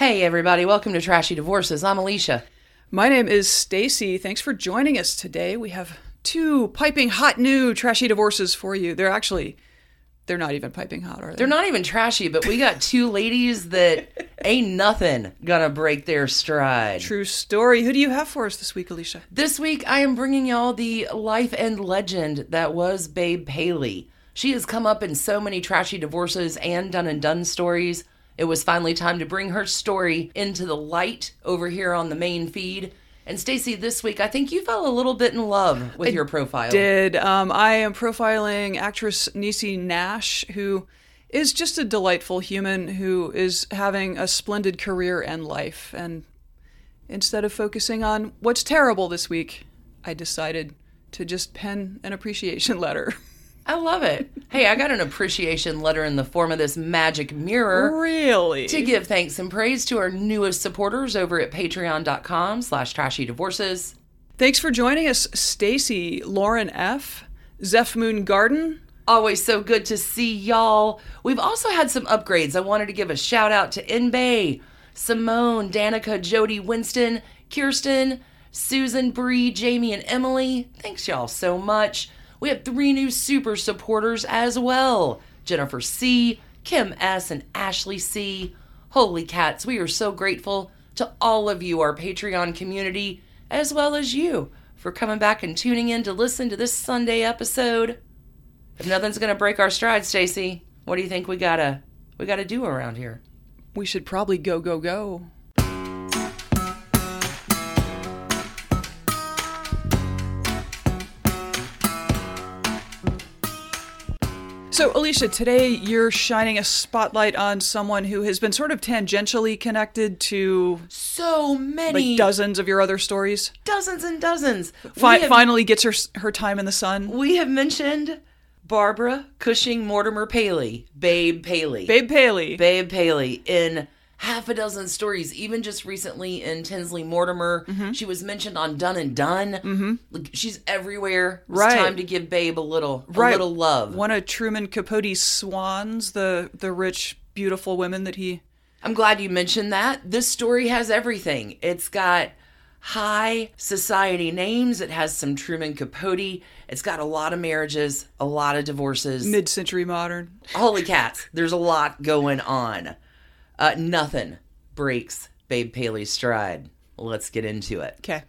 Hey everybody, welcome to Trashy Divorces. I'm Alicia. My name is Stacy. Thanks for joining us today. We have two piping hot new trashy divorces for you. They're actually they're not even piping hot, are they? They're not even trashy, but we got two ladies that ain't nothing gonna break their stride. True story. Who do you have for us this week, Alicia? This week I am bringing y'all the life and legend that was Babe Paley. She has come up in so many trashy divorces and done and done stories. It was finally time to bring her story into the light over here on the main feed. And Stacy, this week I think you fell a little bit in love with your profile. Did um, I am profiling actress Niecy Nash, who is just a delightful human who is having a splendid career and life. And instead of focusing on what's terrible this week, I decided to just pen an appreciation letter. I love it. Hey, I got an appreciation letter in the form of this magic mirror. Really? To give thanks and praise to our newest supporters over at patreon.com slash trashy divorces. Thanks for joining us, Stacy, Lauren F., Zeph Moon Garden. Always so good to see y'all. We've also had some upgrades. I wanted to give a shout out to Inbay, Simone, Danica, Jody, Winston, Kirsten, Susan, Bree, Jamie, and Emily. Thanks y'all so much. We have three new super supporters as well Jennifer C., Kim S., and Ashley C. Holy cats, we are so grateful to all of you, our Patreon community, as well as you, for coming back and tuning in to listen to this Sunday episode. If nothing's gonna break our stride, Stacy, what do you think we gotta we gotta do around here? We should probably go, go, go. So, Alicia, today you're shining a spotlight on someone who has been sort of tangentially connected to So many like dozens of your other stories. dozens and dozens. Fi- have, finally gets her her time in the sun. we have mentioned Barbara Cushing Mortimer Paley, Babe Paley. Babe Paley. Babe Paley in half a dozen stories. Even just recently in Tinsley Mortimer, Mm-hmm. she was mentioned on Done and Done. Mm-hmm. she's everywhere. It's Right. time to give Babe a little, a right. little love. One of Truman Capote's swans, the the rich, beautiful women that he. I'm glad you mentioned that. This story has everything. It's got high society names. It has some Truman Capote. It's got a lot of marriages, a lot of divorces. Mid-century modern. Holy cats, there's a lot going on. Uh, nothing breaks Babe Paley's stride. Let's get into it. Okay.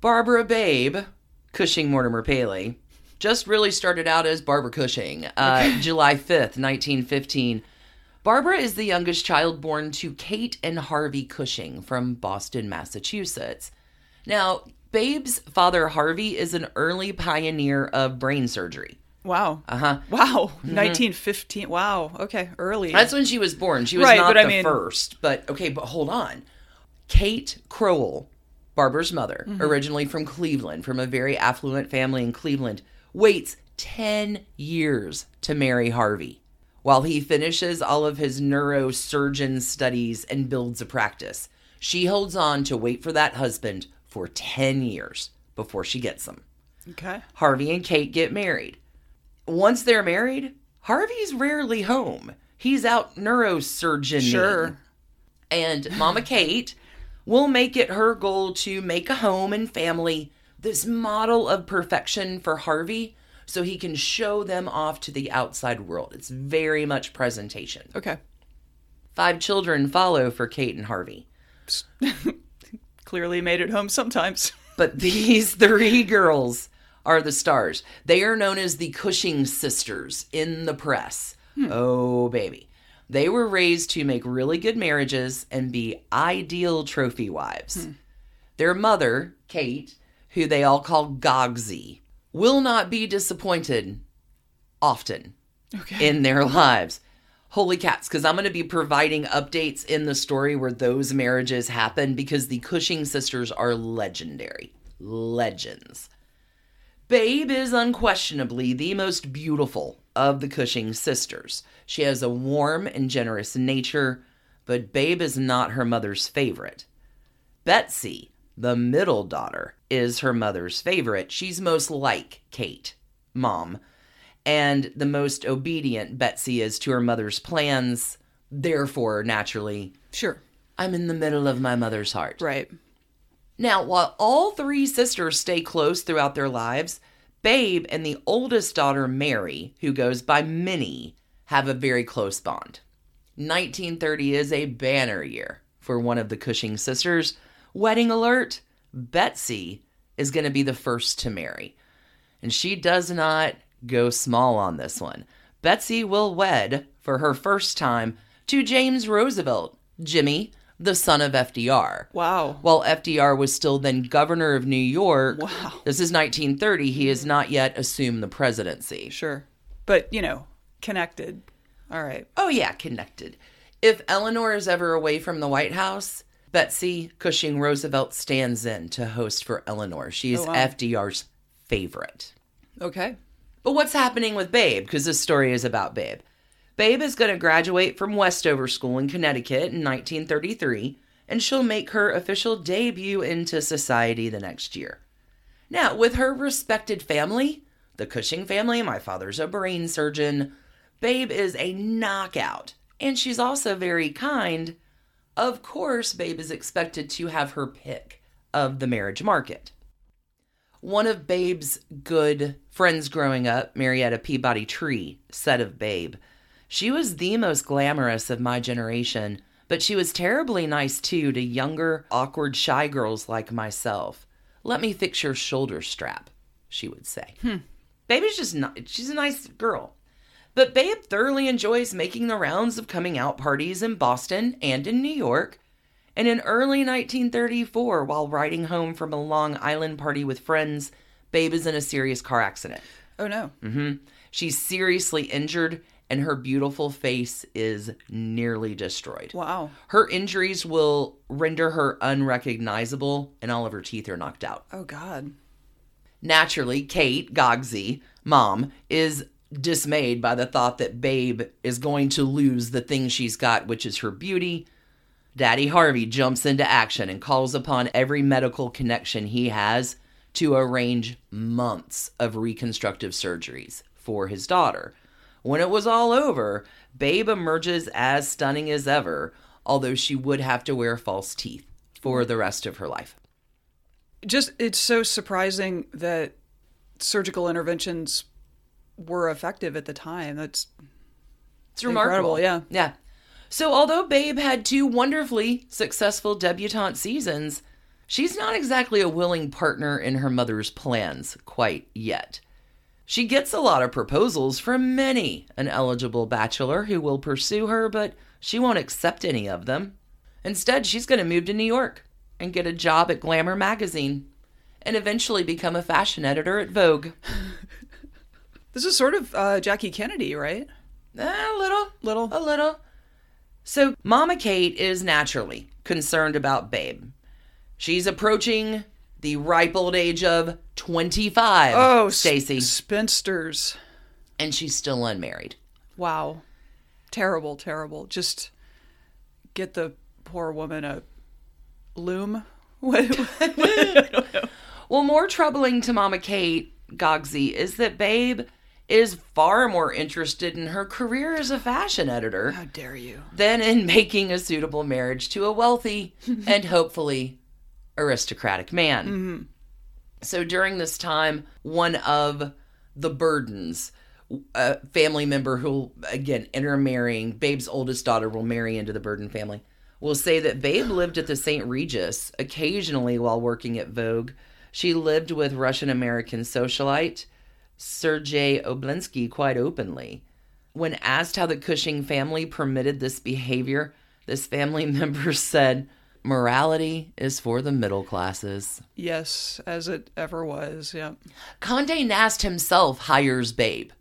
Barbara Babe, Cushing Mortimer Paley, just really started out as Barbara Cushing, uh, July 5th, 1915. Barbara is the youngest child born to Kate and Harvey Cushing from Boston, Massachusetts. Now, Babe's father, Harvey, is an early pioneer of brain surgery. Wow. Uh huh. Wow. 1915. Wow. Okay. Early. That's when she was born. She was Right, not but I the mean- first. But okay, but hold on. Kate Crowell, Barbara's mother, Mm-hmm. originally from Cleveland, from a very affluent family in Cleveland, waits 10 years to marry Harvey while he finishes all of his neurosurgeon studies and builds a practice. She holds on to wait for that husband for 10 years before she gets him. okay. Harvey and Kate get married. Once they're married, Harvey's rarely home. He's out neurosurgeoning. Sure. And Mama Kate will make it her goal to make a home and family, this model of perfection for Harvey, so he can show them off to the outside world. It's very much presentation. Okay. Five children follow for Kate and Harvey. Clearly made it home sometimes. But these three girls are the stars. They are known as the Cushing sisters in the press. Hmm. Oh, baby. They were raised to make really good marriages and be ideal trophy wives. Hmm. Their mother, Kate, who they all call Gogsy, will not be disappointed often Okay. in their lives. Holy cats, because I'm going to be providing updates in the story where those marriages happen because the Cushing sisters are legendary. Legends. Babe is unquestionably the most beautiful of the Cushing sisters. She has a warm and generous nature, but Babe is not her mother's favorite. Betsy, the middle daughter, is her mother's favorite. She's most like Kate, mom, and the most obedient Betsy is to her mother's plans, Therefore, naturally, Sure. I'm in the middle of my mother's heart. Right. Now, while all three sisters stay close throughout their lives, Babe and the oldest daughter, Mary, who goes by Minnie, have a very close bond. 1930 is a banner year for one of the Cushing sisters. Wedding alert Betsy is going to be the first to marry. And she does not go small on this one. Betsy will wed for her first time to James Roosevelt, Jimmy, the son of FDR. Wow. While FDR was still then governor of New York, Wow. this is 1930, he has not yet assumed the presidency. Sure. But, you know, connected. All right. Oh, yeah, connected. If Eleanor is ever away from the White House, Betsy Cushing Roosevelt stands in to host for Eleanor. She is Oh, wow. FDR's favorite. Okay. But what's happening with Babe? Because this story is about Babe. Babe is going to graduate from Westover School in Connecticut in 1933, and she'll make her official debut into society the next year. Now, with her respected family, the Cushing family, my father's a brain surgeon, Babe is a knockout, and she's also very kind. Of course, Babe is expected to have her pick of the marriage market. One of Babe's good friends growing up, Marietta Peabody Tree, said of Babe, She was the most glamorous of my generation, but she was terribly nice too to younger, awkward, shy girls like myself. Let me fix your shoulder strap, she would say. Babe is just not, she's a nice girl. But Babe thoroughly enjoys making the rounds of coming out parties in Boston and in New York. And in early 1934, while riding home from a Long Island party with friends, Babe is in a serious car accident. Oh, no. Mm-hmm. She's seriously injured, and her beautiful face is nearly destroyed. Wow. Her injuries will render her unrecognizable, and all of her teeth are knocked out. Oh, God. Naturally, Kate, Gogsy, mom, is dismayed by the thought that Babe is going to lose the thing she's got, which is her beauty. Daddy Harvey jumps into action and calls upon every medical connection he has to arrange months of reconstructive surgeries for his daughter. When it was all over, Babe emerges as stunning as ever, although she would have to wear false teeth for the rest of her life. Just, it's so surprising that surgical interventions were effective at the time. That's It's remarkable. Yeah. Yeah. So, although Babe had two wonderfully successful debutante seasons, she's not exactly a willing partner in her mother's plans quite yet. She gets a lot of proposals from many an eligible bachelor who will pursue her, but she won't accept any of them. Instead, she's going to move to New York and get a job at Glamour magazine and eventually become a fashion editor at Vogue. this is sort of uh, Jackie Kennedy, right? Eh, a little, Little. a little. So, Mama Kate is naturally concerned about Babe. She's approaching the ripe old age of 25. Oh, Stacy, spinsters. and she's still unmarried. Wow. Terrible, terrible. Just get the poor woman a loom. Well, more troubling to Mama Kate, Gogsy, is that Babe is far more interested in her career as a fashion editor How dare you? than in making a suitable marriage to a wealthy and hopefully aristocratic man. Mm-hmm. So during this time, one of the burdens, a family member who, again, intermarrying, Babe's oldest daughter will marry into the Burden family, will say that Babe lived at the St. Regis occasionally while working at Vogue. She lived with Russian American socialite Sergei Obolensky quite openly. When asked how the Cushing family permitted this behavior, this family member said, Morality is for the middle classes. Yes, as it ever was. Yeah. Conde Nast himself hires Babe.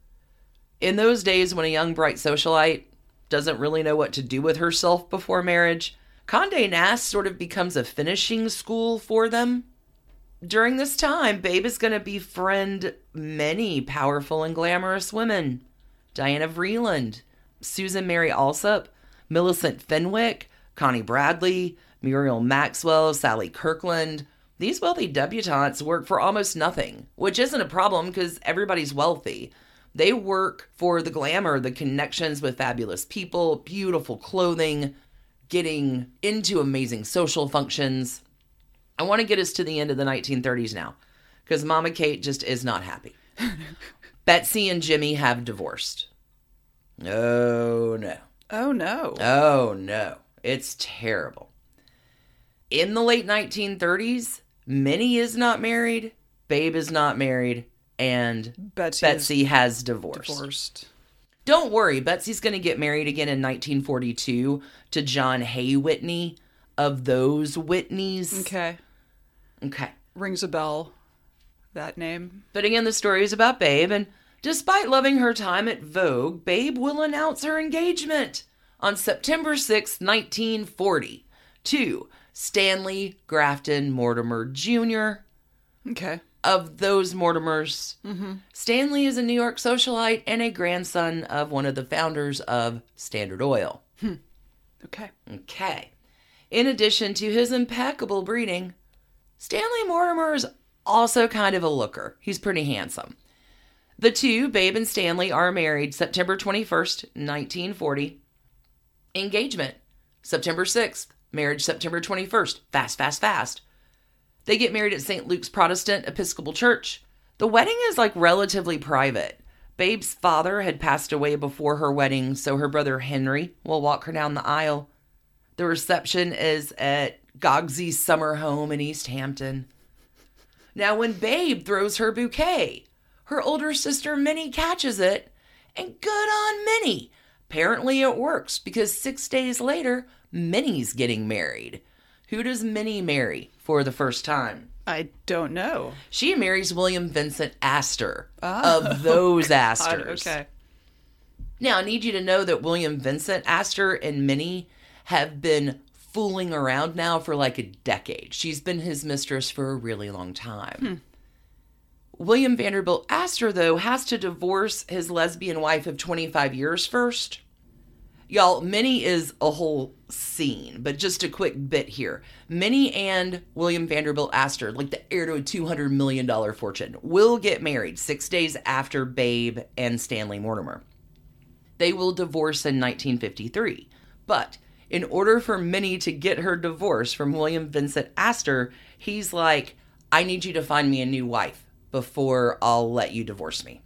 In those days, when a young, bright socialite doesn't really know what to do with herself before marriage, Conde Nast sort of becomes a finishing school for them. During this time, Babe is going to befriend many powerful and glamorous women Diana Vreeland, Susan Mary Alsop, Millicent Fenwick, Connie Bradley, Muriel Maxwell, Sally Kirkland. These wealthy debutantes work for almost nothing, which isn't a problem because everybody's wealthy. They work for the glamour, the connections with fabulous people, beautiful clothing, getting into amazing social functions. I want to get us to the end of the 1930s now because Mama Kate just is not happy. Betsy and Jimmy have divorced. Oh no. Oh no. Oh no. It's terrible. In the late 1930s, Minnie is not married, Babe is not married, and Betsy, Betsy has divorced. divorced. Don't worry, Betsy's going to get married again in 1942 to John Hay Whitney of those Whitneys. Okay. Okay. Rings a bell. That name. But again, the story is about Babe, and despite loving her time at Vogue, Babe will announce her engagement on September 6, 1940, to Stanley Grafton Mortimer Jr. Okay. Of those Mortimers, mm-hmm. Stanley is a New York socialite and a grandson of one of the founders of Standard Oil. Hmm. Okay. Okay. In addition to his impeccable breeding, Stanley Mortimer is also kind of a looker. He's pretty handsome. The two, Babe and Stanley, are married September 21st, 1940. Engagement, September 6th. Marriage, September 21st. Fast, fast, fast. They get married at St. Luke's Protestant Episcopal Church. The wedding is like relatively private. Babe's father had passed away before her wedding, so her brother Henry will walk her down the aisle. The reception is at Gogsy's summer home in East Hampton. Now, when Babe throws her bouquet, her older sister Minnie catches it, and good on Minnie. Apparently, it works because six days later, Minnie's getting married. Who does Minnie marry for the first time? I don't know. She marries William Vincent Astor oh, of those God, Astors. okay. Now, I need you to know that William Vincent Astor and Minnie have been fooling around now for like a decade. She's been his mistress for a really long time. Hmm. William Vanderbilt Astor, though, has to divorce his lesbian wife of 25 years first. Y'all, Minnie is a whole scene, but just a quick bit here. Minnie and William Vanderbilt Astor, like the heir to a $200 million fortune, will get married six days after Babe and Stanley Mortimer. They will divorce in 1953. But in order for Minnie to get her divorce from William Vincent Astor, he's like, I need you to find me a new wife before I'll let you divorce me.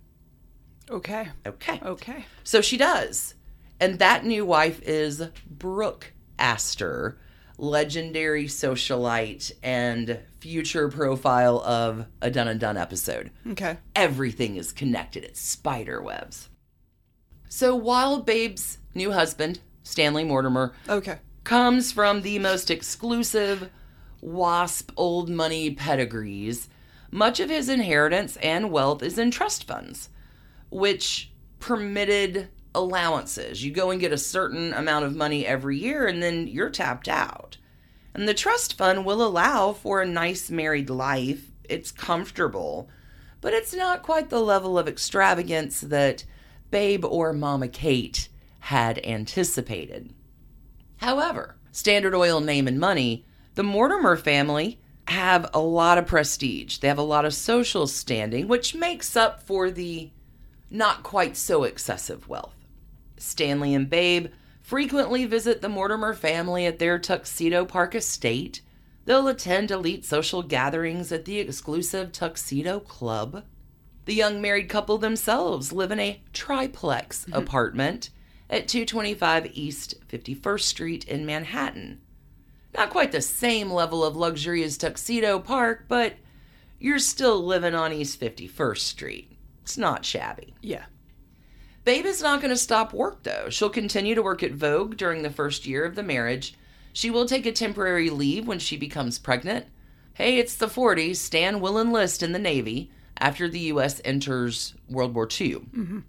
Okay. Okay. Okay. So she does. And that new wife is Brooke Astor, legendary socialite and future profile of a Done and Done episode. Okay. Everything is connected, it's spider webs. So while Babe's new husband, Stanley Mortimer, Okay. comes from the most exclusive WASP old money pedigrees, much of his inheritance and wealth is in trust funds, which permitted allowances. You go and get a certain amount of money every year and then you're tapped out. And the trust fund will allow for a nice married life. It's comfortable, but it's not quite the level of extravagance that Babe or Mama Kate had anticipated. However, Standard Oil name and money, the Mortimer family have a lot of prestige. They have a lot of social standing, which makes up for the not quite so excessive wealth. Stanley and Babe frequently visit the Mortimer family at their Tuxedo Park estate. They'll attend elite social gatherings at the exclusive Tuxedo Club. The young married couple themselves live in a triplex mm-hmm. apartment at 225 East 51st Street in Manhattan. Not quite the same level of luxury as Tuxedo Park, but you're still living on East 51st Street. It's not shabby. Yeah. Babe is not going to stop work, though. She'll continue to work at Vogue during the first year of the marriage. She will take a temporary leave when she becomes pregnant. Hey, it's the 40s. Stan will enlist in the Navy after the U.S. enters World War II. Mm-hmm.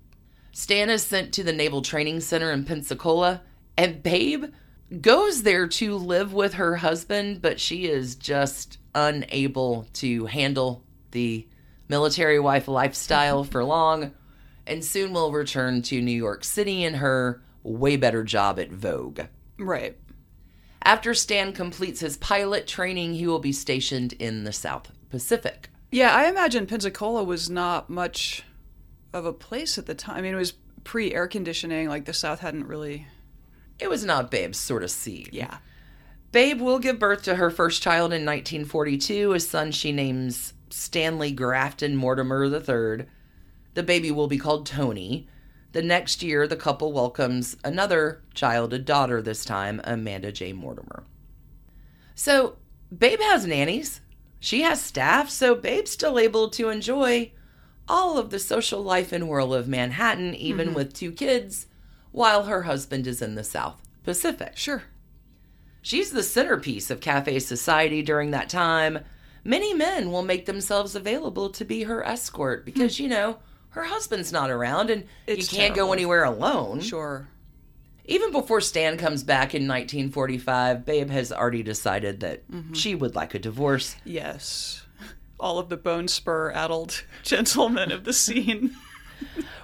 Stan is sent to the Naval Training Center in Pensacola, and Babe goes there to live with her husband, but she is just unable to handle the military wife lifestyle for long and soon will return to New York City in her way better job at Vogue. Right. After Stan completes his pilot training, he will be stationed in the South Pacific. Yeah, I imagine Pensacola was not much of a place at the time. I mean, it was pre air conditioning. Like the South hadn't really. It was not Babe's sort of seed. Yeah. Babe will give birth to her first child in 1942, a son she names Stanley Grafton Mortimer III. The baby will be called Tony. The next year, the couple welcomes another child, a daughter this time, Amanda J. Mortimer. So, Babe has nannies. She has staff, so Babe's still able to enjoy all of the social life and whirl of Manhattan, even mm-hmm. with two kids, while her husband is in the South Pacific. Sure. She's the centerpiece of cafe society during that time. Many men will make themselves available to be her escort because, hmm. you know, her husband's not around and It's you can't go anywhere alone. Sure. Even before Stan comes back in 1945, Babe has already decided that she would like a divorce. Yes. All of the bone spur addled gentlemen of the scene.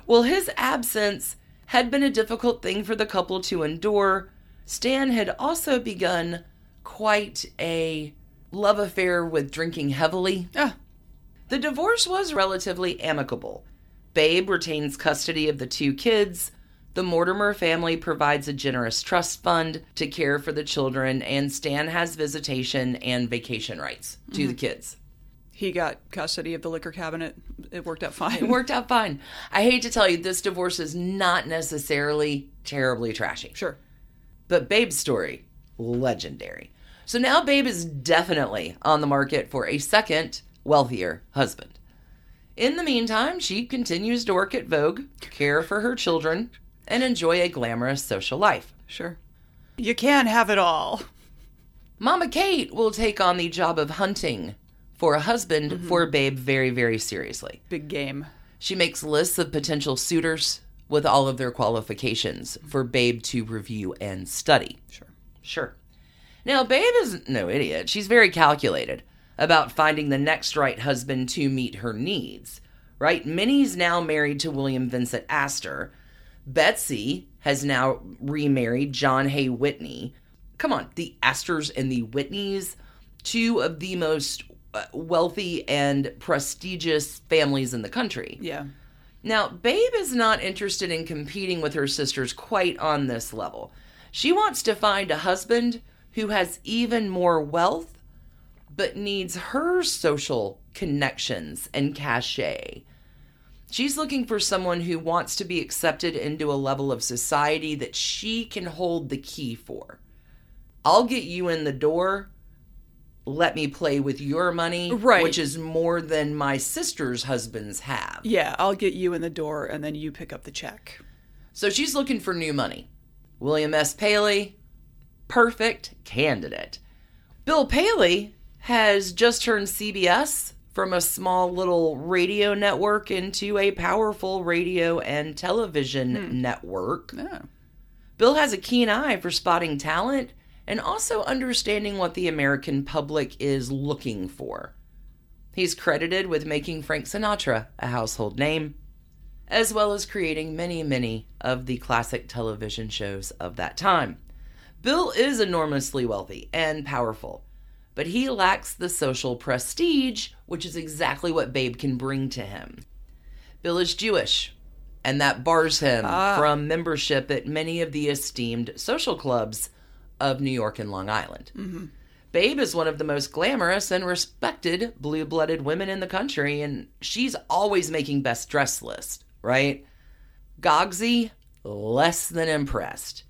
Well, his absence had been a difficult thing for the couple to endure. Stan had also begun quite a love affair with drinking heavily. Ah, The divorce was relatively amicable. Babe retains custody of the two kids. The Mortimer family provides a generous trust fund to care for the children, and Stan has visitation and vacation rights to the mm-hmm. kids. he got custody of the liquor cabinet. It worked out fine. It worked out fine. I hate to tell you, this divorce is not necessarily terribly trashy. Sure. But Babe's story, legendary. So now Babe is definitely on the market for a second, wealthier husband. In the meantime, she continues to work at Vogue, care for her children, and enjoy a glamorous social life. Sure. You can't have it all. Mama Kate will take on the job of hunting for a husband mm-hmm. for Babe very, very seriously. Big game. She makes lists of potential suitors with all of their qualifications for Babe to review and study. Sure. Sure. Now, Babe is no idiot. She's very calculated about finding the next right husband to meet her needs. Right? Minnie's now married to William Vincent Astor. Betsy has now remarried John Hay Whitney. Come on, the Astors and the Whitneys, two of the most uh, wealthy and prestigious families in the country. Yeah. Now, Babe is not interested in competing with her sisters quite on this level. She wants to find a husband who has even more wealth, but needs her social connections and cachet. She's looking for someone who wants to be accepted into a level of society that she can hold the key for. I'll get you in the door. Let me play with your money, Right. which is more than my sister's husbands have. Yeah, I'll get you in the door and then you pick up the check. So she's looking for new money. William S. Paley, perfect candidate. Bill Paley has just turned CBS from a small little radio network into a powerful radio and television hmm. network. Yeah. Bill has a keen eye for spotting talent and also understanding what the American public is looking for. He's credited with making Frank Sinatra a household name, as well as creating many, many of the classic television shows of that time. Bill is enormously wealthy and powerful, but he lacks the social prestige, which is exactly what Babe can bring to him. Bill is Jewish, and that bars him ah. from membership at many of the esteemed social clubs of New York and Long Island. Mm-hmm. Babe is one of the most glamorous and respected blue blooded women in the country, and she's always making best dress list, right? Gogsy, less than impressed.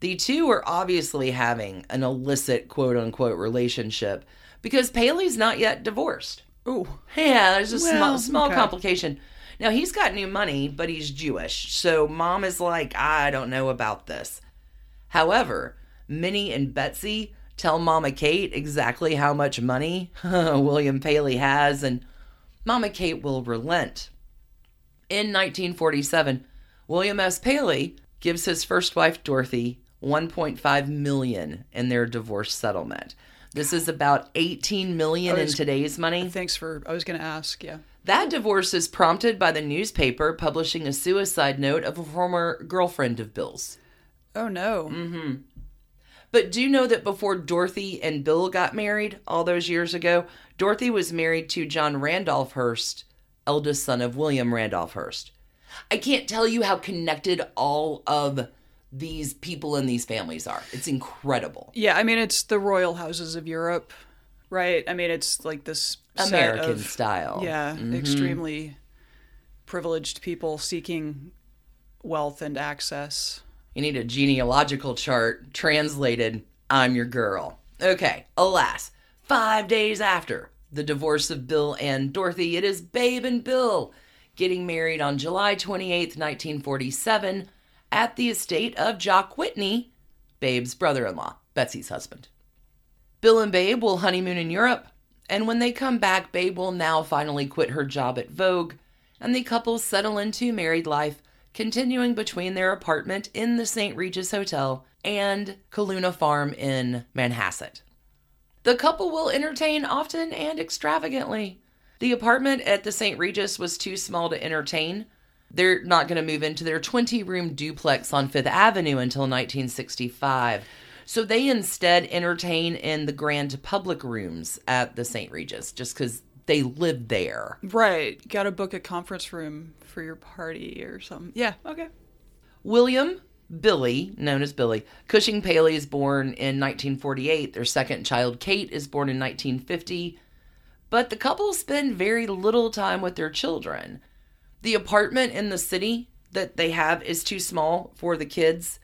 The two are obviously having an illicit quote unquote relationship because Paley's not yet divorced. Ooh. Yeah, there's a small, small okay. complication. Now he's got new money, but he's Jewish, so mom is like, I don't know about this. However, Minnie and Betsy tell Mama Kate exactly how much money William Paley has, and Mama Kate will relent. In 1947, William S. Paley gives his first wife Dorothy 1.5 million in their divorce settlement. This is about 18 million in today's money. Thanks for. I was going to ask. Yeah. That divorce is prompted by the newspaper publishing a suicide note of a former girlfriend of Bill's. Oh no. Mm-hmm. But do you know that before Dorothy and Bill got married all those years ago, Dorothy was married to John Randolph Hearst, eldest son of William Randolph Hearst. I can't tell you how connected all of these people and these families are. It's incredible. Yeah, I mean it's the royal houses of Europe, right? I mean it's like this American of- style. Yeah, mm-hmm. extremely privileged people seeking wealth and access. You need a genealogical chart translated, I'm your girl. Okay, alas, five days after the divorce of Bill and Dorothy, it is Babe and Bill getting married on July 28th, 1947, at the estate of Jock Whitney, Babe's brother in law, Betsy's husband. Bill and Babe will honeymoon in Europe, and when they come back, Babe will now finally quit her job at Vogue, and the couple settle into married life, continuing between their apartment in the St. Regis Hotel and Kiluna Farm in Manhasset. The couple will entertain often and extravagantly. The apartment at the St. Regis was too small to entertain. They're not going to move into their 20 room duplex on Fifth Avenue until 1965. So they instead entertain in the grand public rooms at the St. Regis just because they live there. Right. Got to book a conference room for your party or something. Yeah, okay. William Billy, known as Billy, Cushing Paley is born in 1948. Their second child, Kate, is born in 1950. But the couple spend very little time with their children. The apartment in the city that they have is too small for the kids.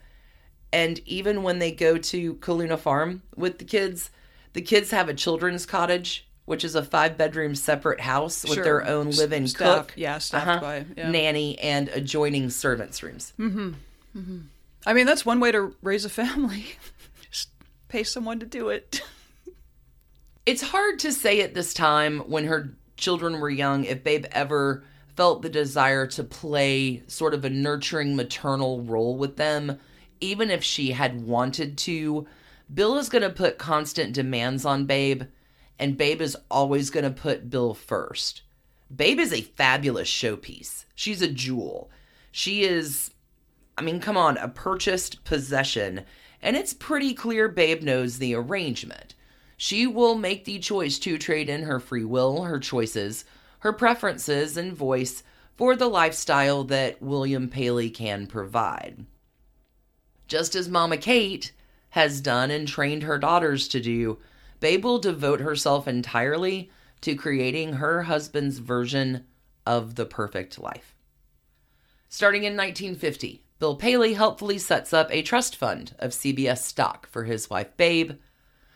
And even when they go to Kiluna Farm with the kids, the kids have a children's cottage, which is a five bedroom separate house with Sure. their own live in cook, yeah, staffed uh-huh, by- yeah. nanny, and adjoining servants' rooms. mm-hmm I mean, that's one way to raise a family. Just pay someone to do it. It's hard to say at this time when her children were young if Babe ever felt the desire to play sort of a nurturing maternal role with them, even if she had wanted to. Bill is going to put constant demands on Babe, and Babe is always going to put Bill first. Babe is a fabulous showpiece. She's a jewel. She is I mean, come on, a purchased possession. And it's pretty clear Babe knows the arrangement. She will make the choice to trade in her free will, her choices, her preferences, and voice for the lifestyle that William Paley can provide. Just as Mama Kate has done and trained her daughters to do, Babe will devote herself entirely to creating her husband's version of the perfect life. Starting in 1950, Bill Paley helpfully sets up a trust fund of CBS stock for his wife Babe,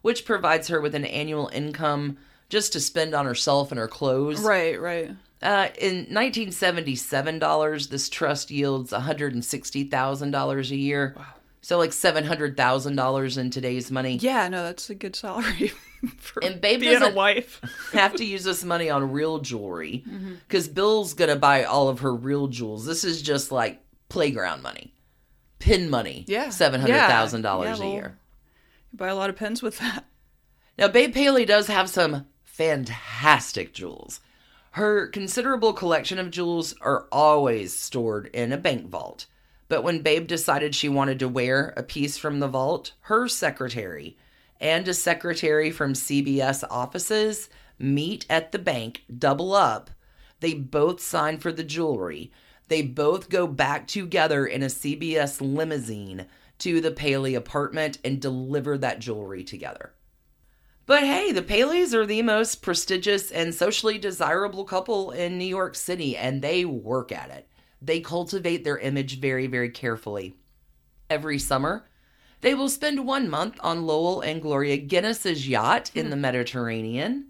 which provides her with an annual income just to spend on herself and her clothes. right, right. Uh, in 1977 dollars, this trust yields 160 thousand dollars a year. Wow. So like seven hundred thousand dollars in today's money. Yeah, no, that's a good salary for And Babe being a doesn't- wife. have to use this money on real jewelry Mm-hmm. because Bill's gonna buy all of her real jewels. This is just like playground money, pin money. Yeah. seven hundred thousand dollars Yeah, a well- year. You buy a lot of pins with that. Now, Babe Paley does have some fantastic jewels. Her considerable collection of jewels are always stored in a bank vault. But when Babe decided she wanted to wear a piece from the vault, her secretary and a secretary from CBS offices meet at the bank, double up. They both sign for the jewelry. They both go back together in a CBS limousine to the Paley apartment and deliver that jewelry together. But hey, the Paleys are the most prestigious and socially desirable couple in New York City, and they work at it. They cultivate their image very, very carefully. Every summer, they will spend one month on Loel and Gloria Guinness's yacht in hmm. the Mediterranean.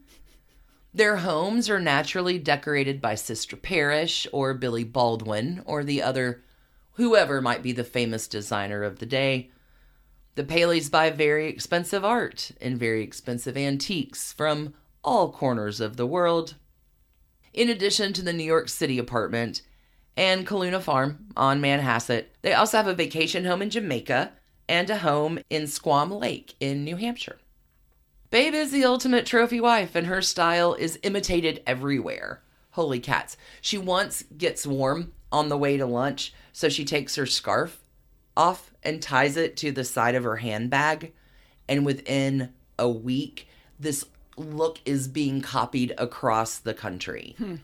Their homes are naturally decorated by Sister Parish or Billy Baldwin or the other, whoever might be the famous designer of the day. The Paleys buy very expensive art and very expensive antiques from all corners of the world. In addition to the New York City apartment and Kiluna Farm on Manhasset, they also have a vacation home in Jamaica and a home in Squam Lake in New Hampshire. Babe is the ultimate trophy wife, and her style is imitated everywhere. Holy cats. She once gets warm on the way to lunch, so she takes her scarf off and ties it to the side of her handbag. And within a week, this look is being copied across the country. Hmm.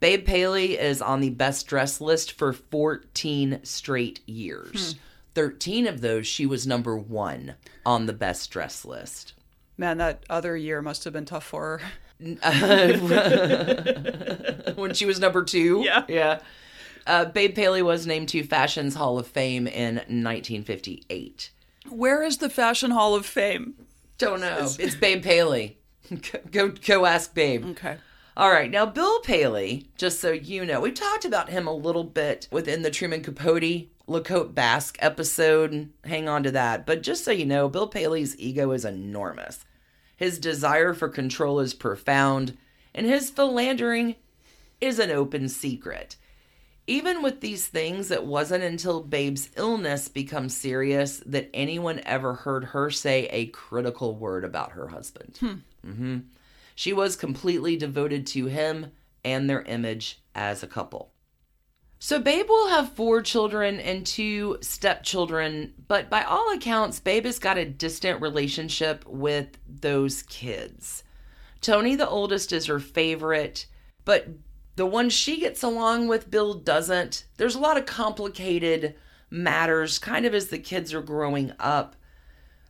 Babe Paley is on the best dress list for 14 straight years. Hmm. 13 of those, she was number one on the best dress list. Man, that other year must have been tough for her. when she was number two. Yeah. Yeah. Uh, Babe Paley was named to Fashion's Hall of Fame in 1958. Where is the Fashion Hall of Fame? Don't know. It's Babe Paley. go, go ask Babe. Okay. All right, now Bill Paley, just so you know, we talked about him a little bit within the Truman Capote La Côte Basque episode. Hang on to that. But just so you know, Bill Paley's ego is enormous. His desire for control is profound, and his philandering is an open secret. Even with these things, it wasn't until Babe's illness becomes serious that anyone ever heard her say a critical word about her husband. hmm She was completely devoted to him and their image as a couple. So, Babe will have four children and two stepchildren, but by all accounts, Babe has got a distant relationship with those kids. Tony, the oldest, is her favorite, but the one she gets along with, Bill doesn't. There's a lot of complicated matters, kind of as the kids are growing up.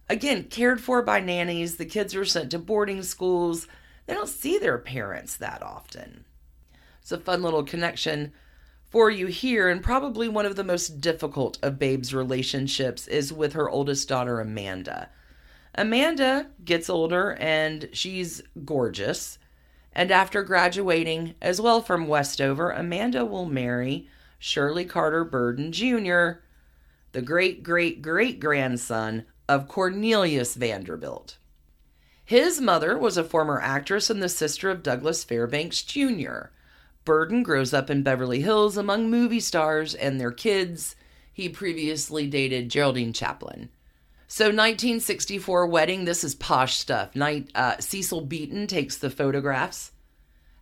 Again, cared for by nannies, the kids are sent to boarding schools. They don't see their parents that often. It's a fun little connection for you here, and probably one of the most difficult of Babe's relationships is with her oldest daughter, Amanda. Amanda gets older and she's gorgeous. And after graduating as well from Westover, Amanda will marry Shirley Carter Burden Jr., the great great great grandson of Cornelius Vanderbilt. His mother was a former actress and the sister of Douglas Fairbanks Jr. Burden grows up in Beverly Hills among movie stars and their kids. He previously dated Geraldine Chaplin. So 1964 wedding, this is posh stuff. Night, uh, Cecil Beaton takes the photographs.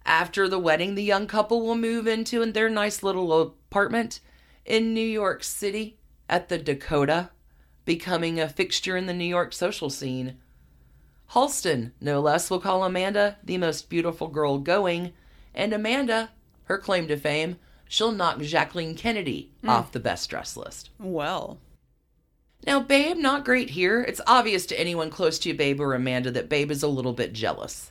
After the wedding, the young couple will move into their nice little apartment in New York City at the Dakota, becoming a fixture in the New York social scene. Halston, no less, will call Amanda the most beautiful girl going, and Amanda, her claim to fame, she'll knock Jacqueline Kennedy off the best dress list. Well, Now, Babe, not great here. It's obvious to anyone close to you, Babe or Amanda that Babe is a little bit jealous.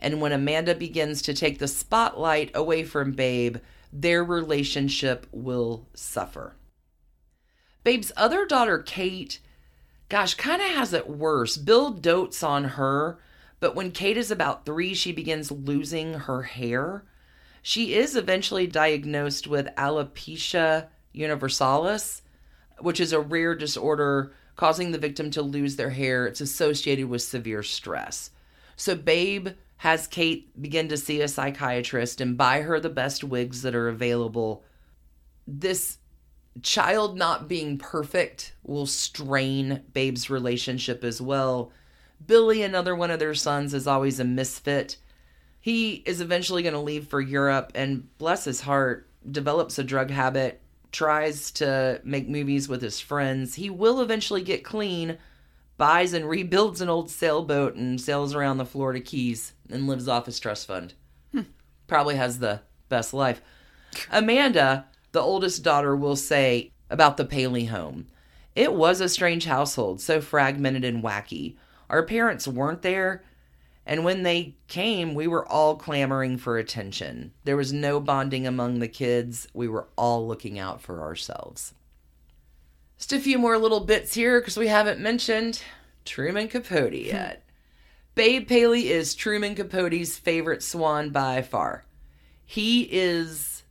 And when Amanda begins to take the spotlight away from Babe, their relationship will suffer. Babe's other daughter, Kate, gosh, kind of has it worse. Bill dotes on her, but when Kate is about three, she begins losing her hair. She is eventually diagnosed with alopecia universalis, which is a rare disorder causing the victim to lose their hair. It's associated with severe stress. So, Babe has Kate begin to see a psychiatrist and buy her the best wigs that are available. This child not being perfect will strain Babe's relationship as well. Billy, another one of their sons, is always a misfit. He is eventually going to leave for Europe and, bless his heart, develops a drug habit, tries to make movies with his friends. He will eventually get clean, buys and rebuilds an old sailboat, and sails around the Florida Keys and lives off his trust fund. Hmm. Probably has the best life. Amanda, the oldest daughter, will say about the Paley home it was a strange household, so fragmented and wacky. Our parents weren't there, and when they came, we were all clamoring for attention. There was no bonding among the kids. We were all looking out for ourselves. Just a few more little bits here because we haven't mentioned Truman Capote hmm. yet. Babe Paley is Truman Capote's favorite swan by far. He is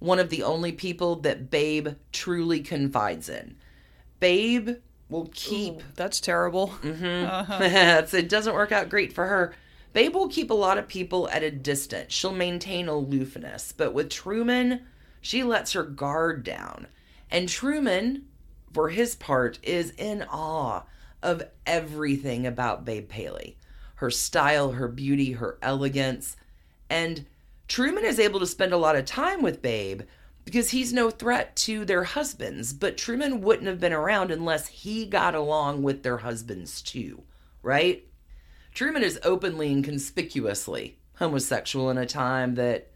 one of the only people that Babe truly confides in. Babe will keep that's terrible. Mm-hmm. It's- it doesn't work out great for her. Babe will keep a lot of people at a distance. She'll maintain aloofness. But with Truman, she lets her guard down. And Truman, for his part, is in awe of everything about Babe Paley her style, her beauty, her elegance. And Truman is able to spend a lot of time with Babe because he's no threat to their husbands. But Truman wouldn't have been around unless he got along with their husbands too, right? Truman is openly and conspicuously homosexual in a time that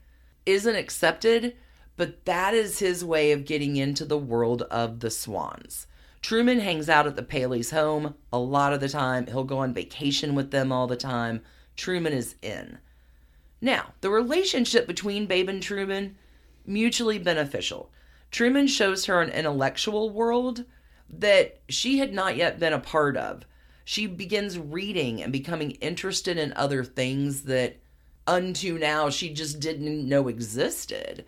isn't accepted, but that is his way of getting into the world of the swans. Truman hangs out at the Paley's home a lot of the time. He'll go on vacation with them all the time. Truman is in. Now, the relationship between Babe and Truman, mutually beneficial. Truman shows her an intellectual world that she had not yet been a part of. She begins reading and becoming interested in other things that unto now she just didn't know existed.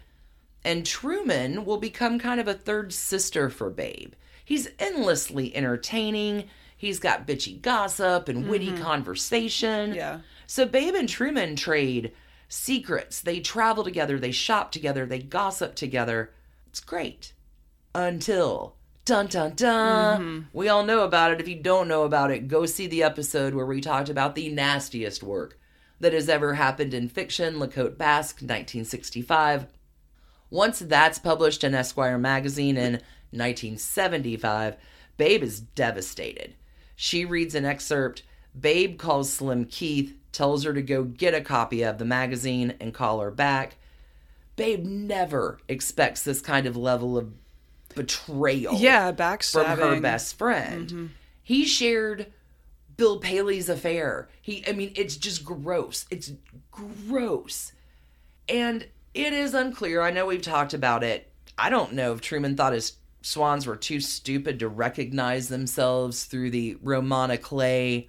And Truman will become kind of a third sister for Babe. He's endlessly entertaining. He's got bitchy gossip and witty mm-hmm. conversation. Yeah. So Babe and Truman trade secrets. They travel together, they shop together, they gossip together. It's great. Until dun dun dun. Mm-hmm. We all know about it. If you don't know about it, go see the episode where we talked about the nastiest work that has ever happened in fiction, La Côte Basque, 1965. Once that's published in Esquire magazine in 1975, Babe is devastated. She reads an excerpt. Babe calls Slim Keith, tells her to go get a copy of the magazine and call her back. Babe never expects this kind of level of betrayal Yeah, backstabbing from her best friend. Mm-hmm. He shared Bill Paley's affair. He I mean it's just gross. It's gross. And it is unclear. I know we've talked about it. I don't know if Truman thought his swans were too stupid to recognize themselves through the roman à clef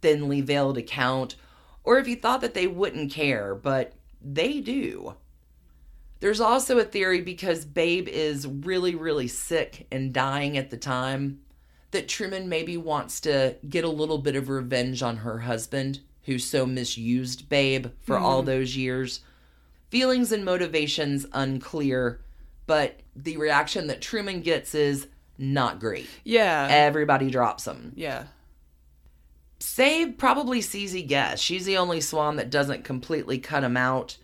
thinly veiled account or if you thought that they wouldn't care, but they do. There's also a theory because Babe is really, really sick and dying at the time that Truman maybe wants to get a little bit of revenge on her husband who so misused Babe for all mm-hmm. those years. Feelings and motivations unclear, but the reaction that Truman gets is not great. Yeah. Everybody drops him. yeah. Save probably CZ Guest. She's the only swan that doesn't completely cut him out.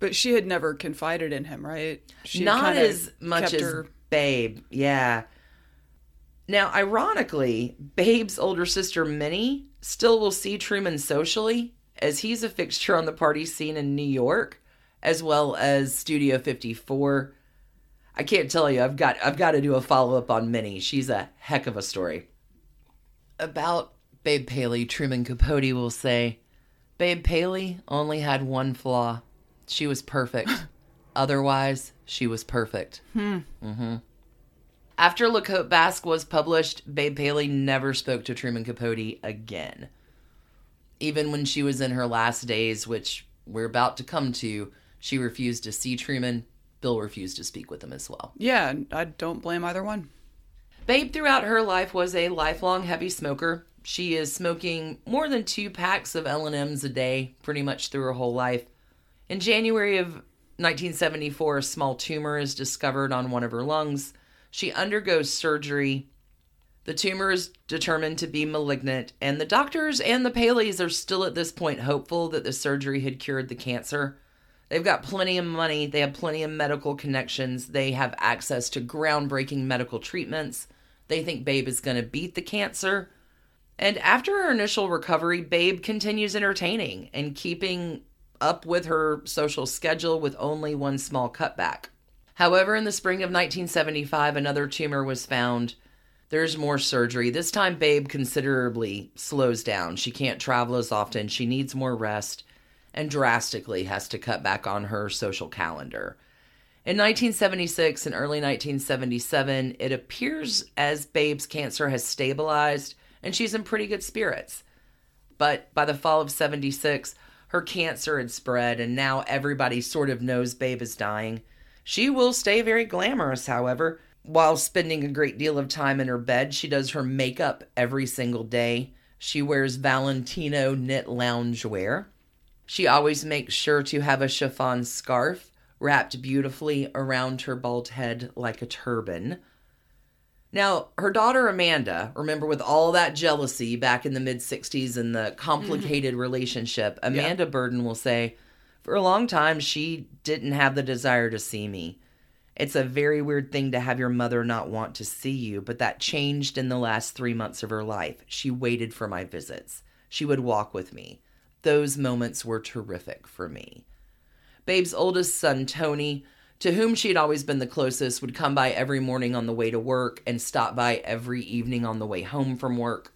But she had never confided in him, right? She not as much as her- Babe. Yeah. Now, ironically, Babe's older sister Minnie still will see Truman socially, as he's a fixture on the party scene in New York, as well as Studio 54. I can't tell you. I've got I've got to do a follow up on Minnie. She's a heck of a story. About Babe Paley, Truman Capote will say, Babe Paley only had one flaw. She was perfect. Otherwise, she was perfect. Mm-hmm. After La Côte Basque was published, Babe Paley never spoke to Truman Capote again. Even when she was in her last days, which we're about to come to, she refused to see Truman. Bill refused to speak with him as well. Yeah, I don't blame either one. Babe, throughout her life, was a lifelong heavy smoker. She is smoking more than two packs of L&Ms a day, pretty much through her whole life. In January of 1974, a small tumor is discovered on one of her lungs. She undergoes surgery. The tumor is determined to be malignant, and the doctors and the Paleys are still at this point hopeful that the surgery had cured the cancer. They've got plenty of money, they have plenty of medical connections, they have access to groundbreaking medical treatments. They think Babe is going to beat the cancer. And after her initial recovery, Babe continues entertaining and keeping up with her social schedule with only one small cutback. However, in the spring of 1975, another tumor was found. There's more surgery. This time, Babe considerably slows down. She can't travel as often. She needs more rest and drastically has to cut back on her social calendar. In 1976 and early 1977, it appears as Babe's cancer has stabilized and she's in pretty good spirits. But by the fall of 76, her cancer had spread and now everybody sort of knows Babe is dying. She will stay very glamorous, however. While spending a great deal of time in her bed, she does her makeup every single day. She wears Valentino knit loungewear. She always makes sure to have a chiffon scarf wrapped beautifully around her bald head like a turban. Now, her daughter Amanda, remember with all that jealousy back in the mid 60s and the complicated mm-hmm. relationship, Amanda Burden will say, For a long time, she didn't have the desire to see me. It's a very weird thing to have your mother not want to see you, but that changed in the last three months of her life. She waited for my visits. She would walk with me. Those moments were terrific for me. Babe's oldest son, Tony, to whom she had always been the closest, would come by every morning on the way to work and stop by every evening on the way home from work.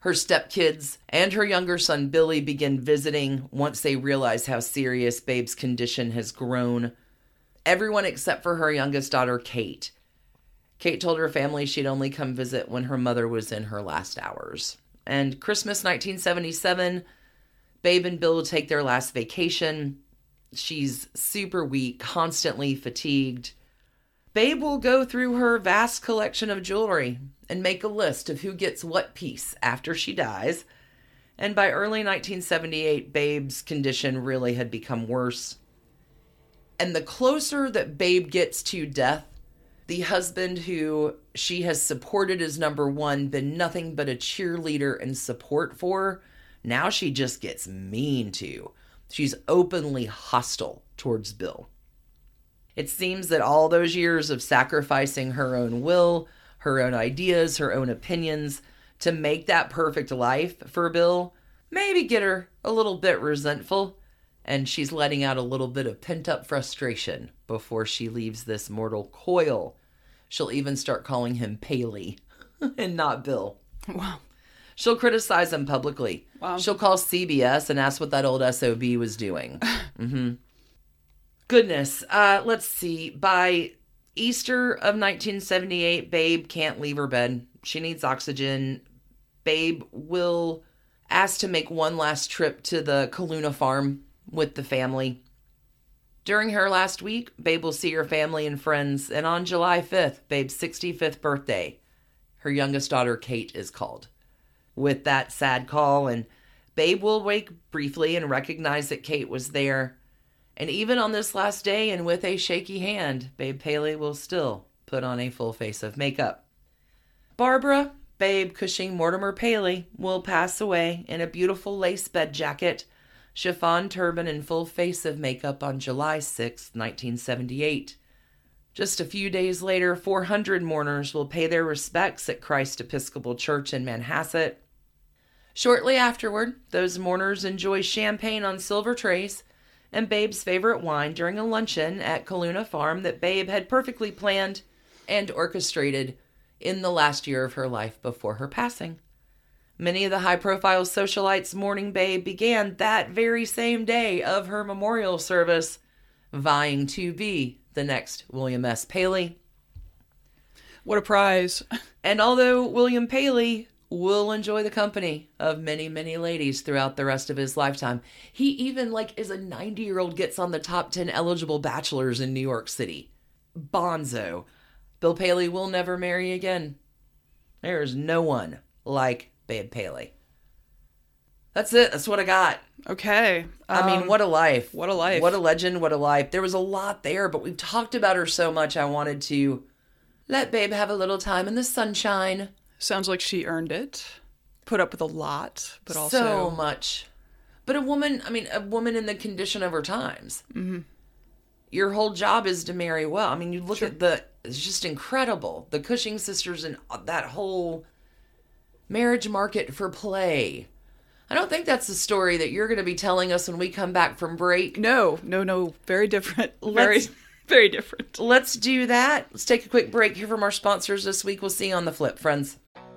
Her stepkids and her younger son Billy begin visiting once they realize how serious Babe's condition has grown. Everyone except for her youngest daughter, Kate. Kate told her family she'd only come visit when her mother was in her last hours. And Christmas 1977, Babe and Bill take their last vacation. She's super weak, constantly fatigued. Babe will go through her vast collection of jewelry and make a list of who gets what piece after she dies. And by early 1978, Babe's condition really had become worse. And the closer that Babe gets to death, the husband who she has supported as number one, been nothing but a cheerleader and support for, now she just gets mean to. She's openly hostile towards Bill. It seems that all those years of sacrificing her own will, her own ideas, her own opinions to make that perfect life for Bill maybe get her a little bit resentful, and she's letting out a little bit of pent up frustration before she leaves this mortal coil. She'll even start calling him Paley and not Bill. Wow. She'll criticize them publicly. Wow. She'll call CBS and ask what that old SOB was doing. hmm Goodness. Uh, let's see. By Easter of 1978, Babe can't leave her bed. She needs oxygen. Babe will ask to make one last trip to the Kiluna farm with the family. During her last week, Babe will see her family and friends, and on July 5th, Babe's 65th birthday, her youngest daughter, Kate, is called. With that sad call, and Babe will wake briefly and recognize that Kate was there. And even on this last day, and with a shaky hand, Babe Paley will still put on a full face of makeup. Barbara, Babe Cushing Mortimer Paley, will pass away in a beautiful lace bed jacket, chiffon turban, and full face of makeup on July 6, 1978. Just a few days later, 400 mourners will pay their respects at Christ Episcopal Church in Manhasset. Shortly afterward, those mourners enjoy champagne on silver trays and Babe's favorite wine during a luncheon at Kiluna Farm that Babe had perfectly planned and orchestrated in the last year of her life before her passing. Many of the high profile socialites mourning Babe began that very same day of her memorial service, vying to be the next William S. Paley. What a prize. And although William Paley will enjoy the company of many, many ladies throughout the rest of his lifetime, he even, like, as a 90 year old, gets on the top 10 eligible bachelors in New York City. Bonzo. Bill Paley will never marry again. There is no one like Babe Paley. That's it. That's what I got. Okay. I mean, Um, what a life. what a life. What a legend. What a life. There was a lot there, but we've talked about her so much. I wanted to let Babe have a little time in the sunshine. Sounds like she earned it. Put up with a lot, but also so much. But a woman, I mean, a woman in the condition of her times. Mm-hmm. Your whole job is to marry well. I mean, you look at the, it's just incredible. The Cushing sisters and that whole marriage market for play. I don't think that's the story that you're going to be telling us when we come back from break. no, no, no, very different. Very, Let's- very different. Let's do that. Let's take a quick break here from our sponsors this week. We'll see you on the flip, friends.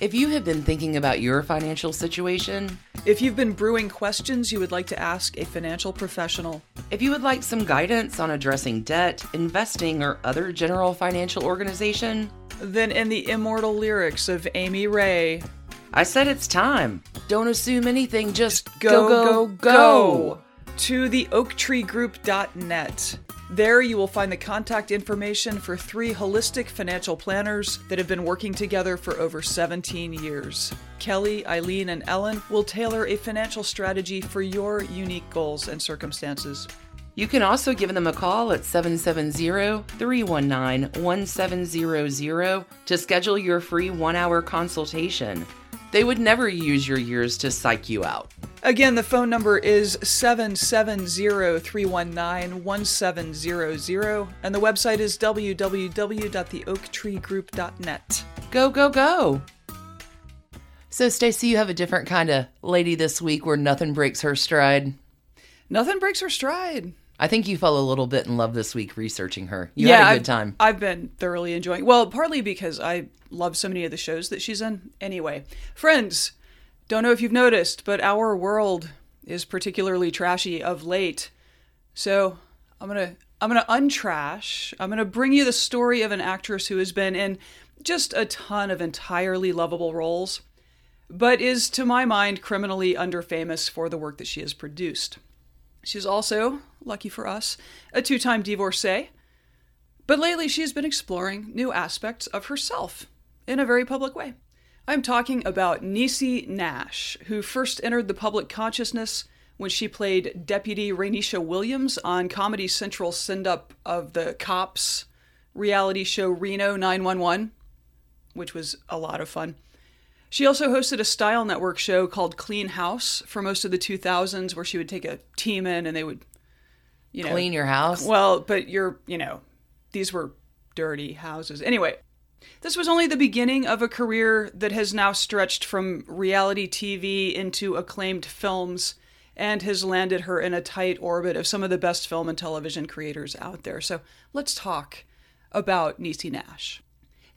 If you have been thinking about your financial situation, If you've been brewing questions you would like to ask a financial professional, if you would like some guidance on addressing debt, investing, or other general financial organization, then in the immortal lyrics of Amy Ray, I said it's time. Don't assume anything, just go, go, go, to the oaktreegroup.net. There you will find the contact information for three holistic financial planners that have been working together for over 17 years. Kelly, Eileen, and Ellen will tailor a financial strategy for your unique goals and circumstances. You can also give them a call at 770-319-1700 to schedule your free one-hour consultation. They would never use your years to psych you out. Again, the phone number is 770-319-1700 and the website is www.theoaktreegroup.net. Go, go, go. So, Stacy, you have a different kind of lady this week where nothing breaks her stride. Nothing breaks her stride. I think you fell a little bit in love this week researching her. You had a good I've, time. I've been thoroughly enjoying. Well, partly because I love so many of the shows that she's in. Anyway, friends, don't know if you've noticed, but our world is particularly trashy of late. So I'm gonna I'm gonna untrash. I'm gonna bring you the story of an actress who has been in just a ton of entirely lovable roles, but is to my mind criminally underfamous for the work that she has produced. She's also, lucky for us, a two-time divorcee. But lately, she has been exploring new aspects of herself in a very public way. I'm talking about Niecy Nash, who first entered the public consciousness when she played Deputy Raineesha Williams on Comedy Central's send up of the Cops reality show Reno 911, which was a lot of fun. She also hosted a style network show called Clean House for most of the 2000s, where she would take a team in and they would, you know, Clean your house. well, but you're, you know, these were dirty houses. Anyway, this was only the beginning of a career that has now stretched from reality TV into acclaimed films and has landed her in a tight orbit of some of the best film and television creators out there. So let's talk about Niecy Nash.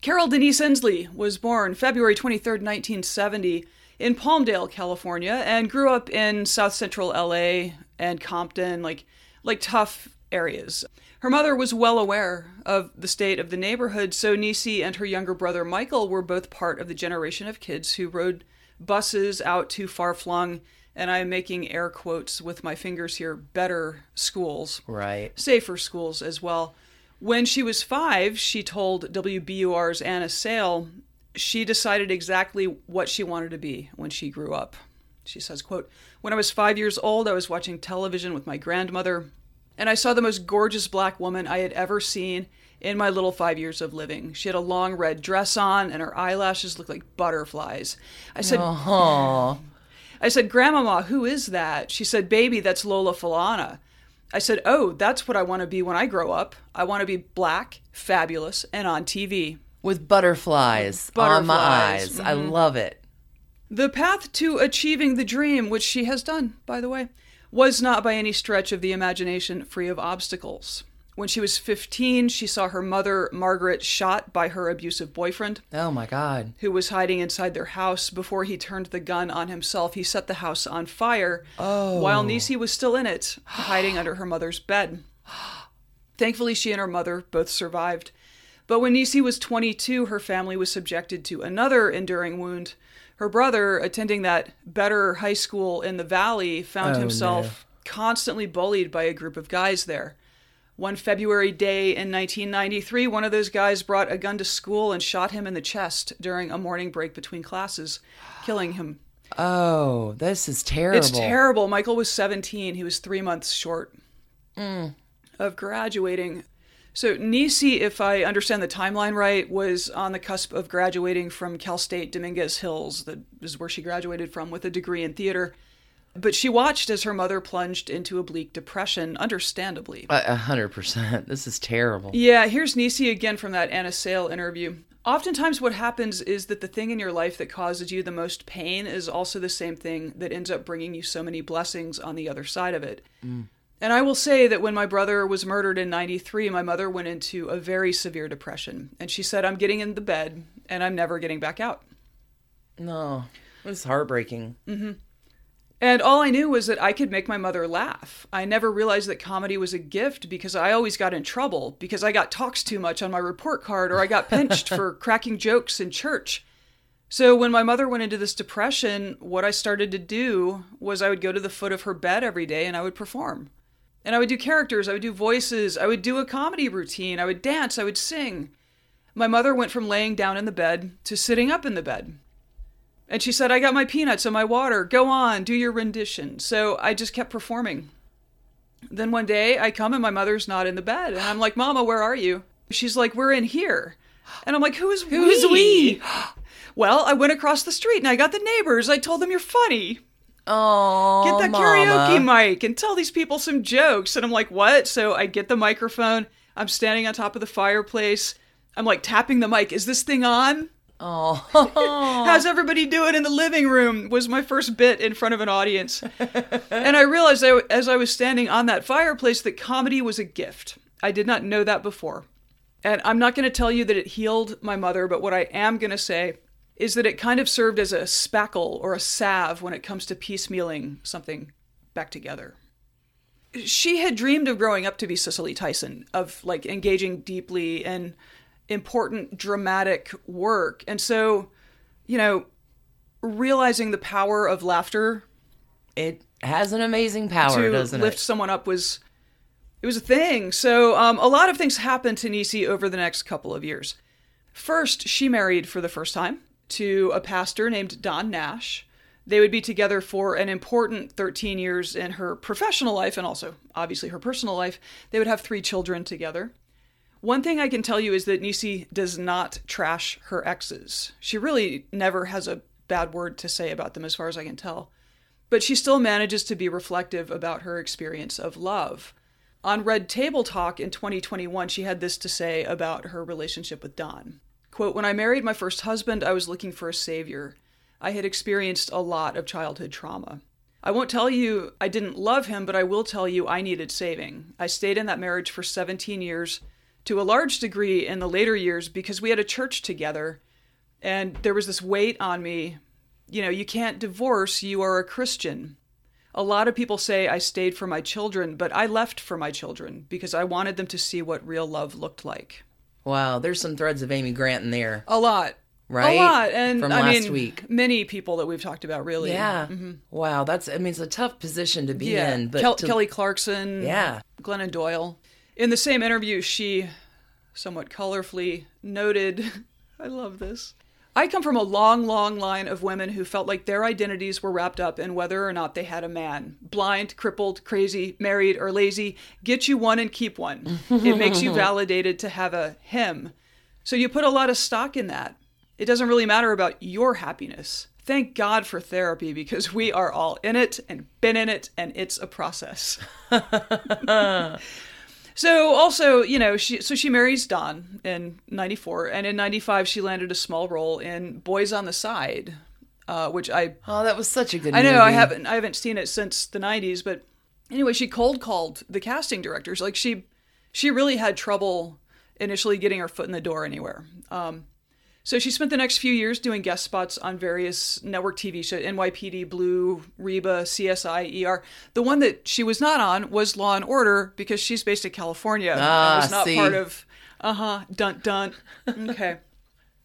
Carol Denise Ensley was born February 23, 1970, in Palmdale, California, and grew up in South Central LA and Compton, like like tough areas. Her mother was well aware of the state of the neighborhood, so Niecy and her younger brother Michael were both part of the generation of kids who rode buses out to far flung, and I'm making air quotes with my fingers here, better schools right. safer schools as well. When she was five, she told WBUR's Anna Sale she decided exactly what she wanted to be when she grew up. She says, quote, When I was five years old, I was watching television with my grandmother, and I saw the most gorgeous black woman I had ever seen in my little five years of living. She had a long red dress on, and her eyelashes looked like butterflies. I said, Oh, I said, Grandmama, who is that? She said, Baby, that's Lola Falana. I said, Oh, that's what I want to be when I grow up. I want to be black, fabulous, and on TV. with butterflies, on my Butterflies, eyes. I mm-hmm. love it. The path to achieving the dream, which she has done, by the way, was not by any stretch of the imagination free of obstacles. When she was 15, she saw her mother, Margaret, shot by her abusive boyfriend. Oh my God. who was hiding inside their house. Before he turned the gun on himself, he set the house on fire oh. while Niecy was still in it, hiding under her mother's bed. Thankfully, she and her mother both survived. But when Niecy was 22, her family was subjected to another enduring wound. Her brother, attending that better high school in the valley, found Oh, himself constantly bullied by a group of guys there. One February day in 1993, one of those guys brought a gun to school and shot him in the chest during a morning break between classes, killing him. Oh, this is terrible. It's terrible. Michael was 17. He was three months short mm. of graduating. So, Niecy, if I understand the timeline right, was on the cusp of graduating from Cal State Dominguez Hills. That is where she graduated from with a degree in theater. But she watched as her mother plunged into a bleak depression, understandably. A hundred percent. This is terrible. Yeah, here's Niecy again from that Anna Sale interview. Oftentimes, what happens is that the thing in your life that causes you the most pain is also the same thing that ends up bringing you so many blessings on the other side of it. Mm. And I will say that when my brother was murdered in 93, my mother went into a very severe depression. And she said, I'm getting in the bed and I'm never getting back out. No, it's heartbreaking. Mm-hmm. And all I knew was that I could make my mother laugh. I never realized that comedy was a gift because I always got in trouble because I got talks too much on my report card or I got pinched for cracking jokes in church. So when my mother went into this depression, what I started to do was I would go to the foot of her bed every day and I would perform. And I would do characters, I would do voices, I would do a comedy routine, I would dance, I would sing. My mother went from laying down in the bed to sitting up in the bed. And she said, I got my peanuts and my water. Go on, do your rendition. So I just kept performing. Then one day I come and my mother's not in the bed. And I'm like, Mama, where are you? She's like, We're in here. And I'm like, Who is Who's we? we? Well, I went across the street and I got the neighbors. I told them you're funny. Oh, Get that karaoke mic and tell these people some jokes. And I'm like, What? So I get the microphone. I'm standing on top of the fireplace. I'm like tapping the mic. Is this thing on? Oh, How's everybody doing in the living room? Was my first bit in front of an audience. and I realized I, as I was standing on that fireplace that comedy was a gift. I did not know that before. And I'm not going to tell you that it healed my mother, but what I am going to say is that it kind of served as a spackle or a salve when it comes to piecemealing something back together. She had dreamed of growing up to be Cicely Tyson, of like engaging deeply in important dramatic work. And so, you know, realizing the power of laughter it has an amazing power, to doesn't lift it? someone up was it was a thing. So um, a lot of things happened to Niecy over the next couple of years. First, she married for the first time to a pastor named Don Nash. They would be together for an important 13 years in her professional life and also, obviously, her personal life. They would have three children together. One thing I can tell you is that Niecy does not trash her exes. She really never has a bad word to say about them, as far as I can tell. But she still manages to be reflective about her experience of love. On Red Table Talk in 2021, she had this to say about her relationship with Don. Quote, When I married my first husband, I was looking for a savior. I had experienced a lot of childhood trauma. I won't tell you I didn't love him, but I will tell you I needed saving. I stayed in that marriage for 17 years, to a large degree in the later years, because we had a church together, and there was this weight on me. You know, you can't divorce, you are a Christian. A lot of people say I stayed for my children, but I left for my children because I wanted them to see what real love looked like. Wow, there's some threads of Amy Grant in there. A lot. Right? A lot. And From I last mean, week. many people that we've talked about, really. Yeah. Wow, that's I mean it's a tough position to be Mm-hmm. Yeah. in, but Kel- to- Kelly Clarkson. Yeah. Glennon Doyle. In the same interview, she somewhat colorfully noted I love this. I come from a long, long line of women who felt like their identities were wrapped up in whether or not they had a man. Blind, crippled, crazy, married, or lazy. Get you one and keep one. it makes you validated to have a him. So you put a lot of stock in that. It doesn't really matter about your happiness. Thank God for therapy because we are all in it and been in it and it's a process. So also, you know, she so she marries Don in '94, and in '95 she landed a small role in Boys on the Side, uh, which I Oh, that was such a good I know I haven't I haven't seen it since the '90s, but anyway, she cold called the casting directors. Like she she really had trouble initially getting her foot in the door anywhere. Um, so she spent the next few years doing guest spots on various network TV shows, NYPD Blue, Reba, CSI, ER. The one that she was not on was Law and Order because she's based in California. Ah, and was not see. part of, uh huh, dun dun. Okay.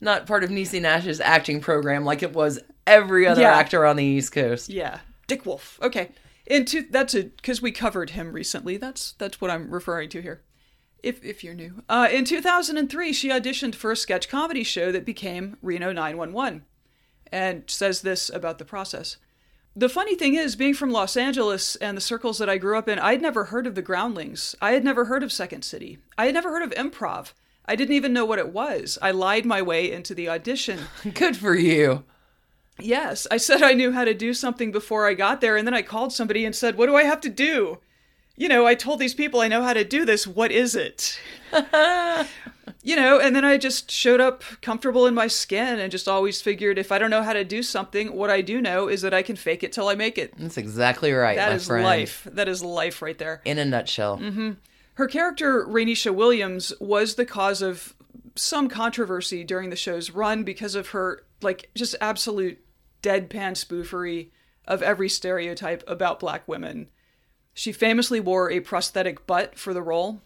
Not part of Niecy Nash's acting program like it was every other Yeah. actor on the East Coast. Yeah, Dick Wolf. Okay, into that's it because we covered him recently. That's that's what I'm referring to here. If if you're new, uh, in 2003, she auditioned for a sketch comedy show that became Reno 911, and says this about the process. The funny thing is, being from Los Angeles and the circles that I grew up in, I'd never heard of the Groundlings. I had never heard of Second City. I had never heard of improv. I didn't even know what it was. I lied my way into the audition. Good for you. Yes, I said I knew how to do something before I got there, and then I called somebody and said, What do I have to do? You know, I told these people I know how to do this. What is it? you know, and then I just showed up comfortable in my skin and just always figured if I don't know how to do something, what I do know is that I can fake it till I make it. That's exactly right, That my is friend. life. That is life right there. In a nutshell. Mm-hmm. Her character, Raineesha Williams, was the cause of some controversy during the show's run because of her, like, just absolute deadpan spoofery of every stereotype about black women. She famously wore a prosthetic butt for the role.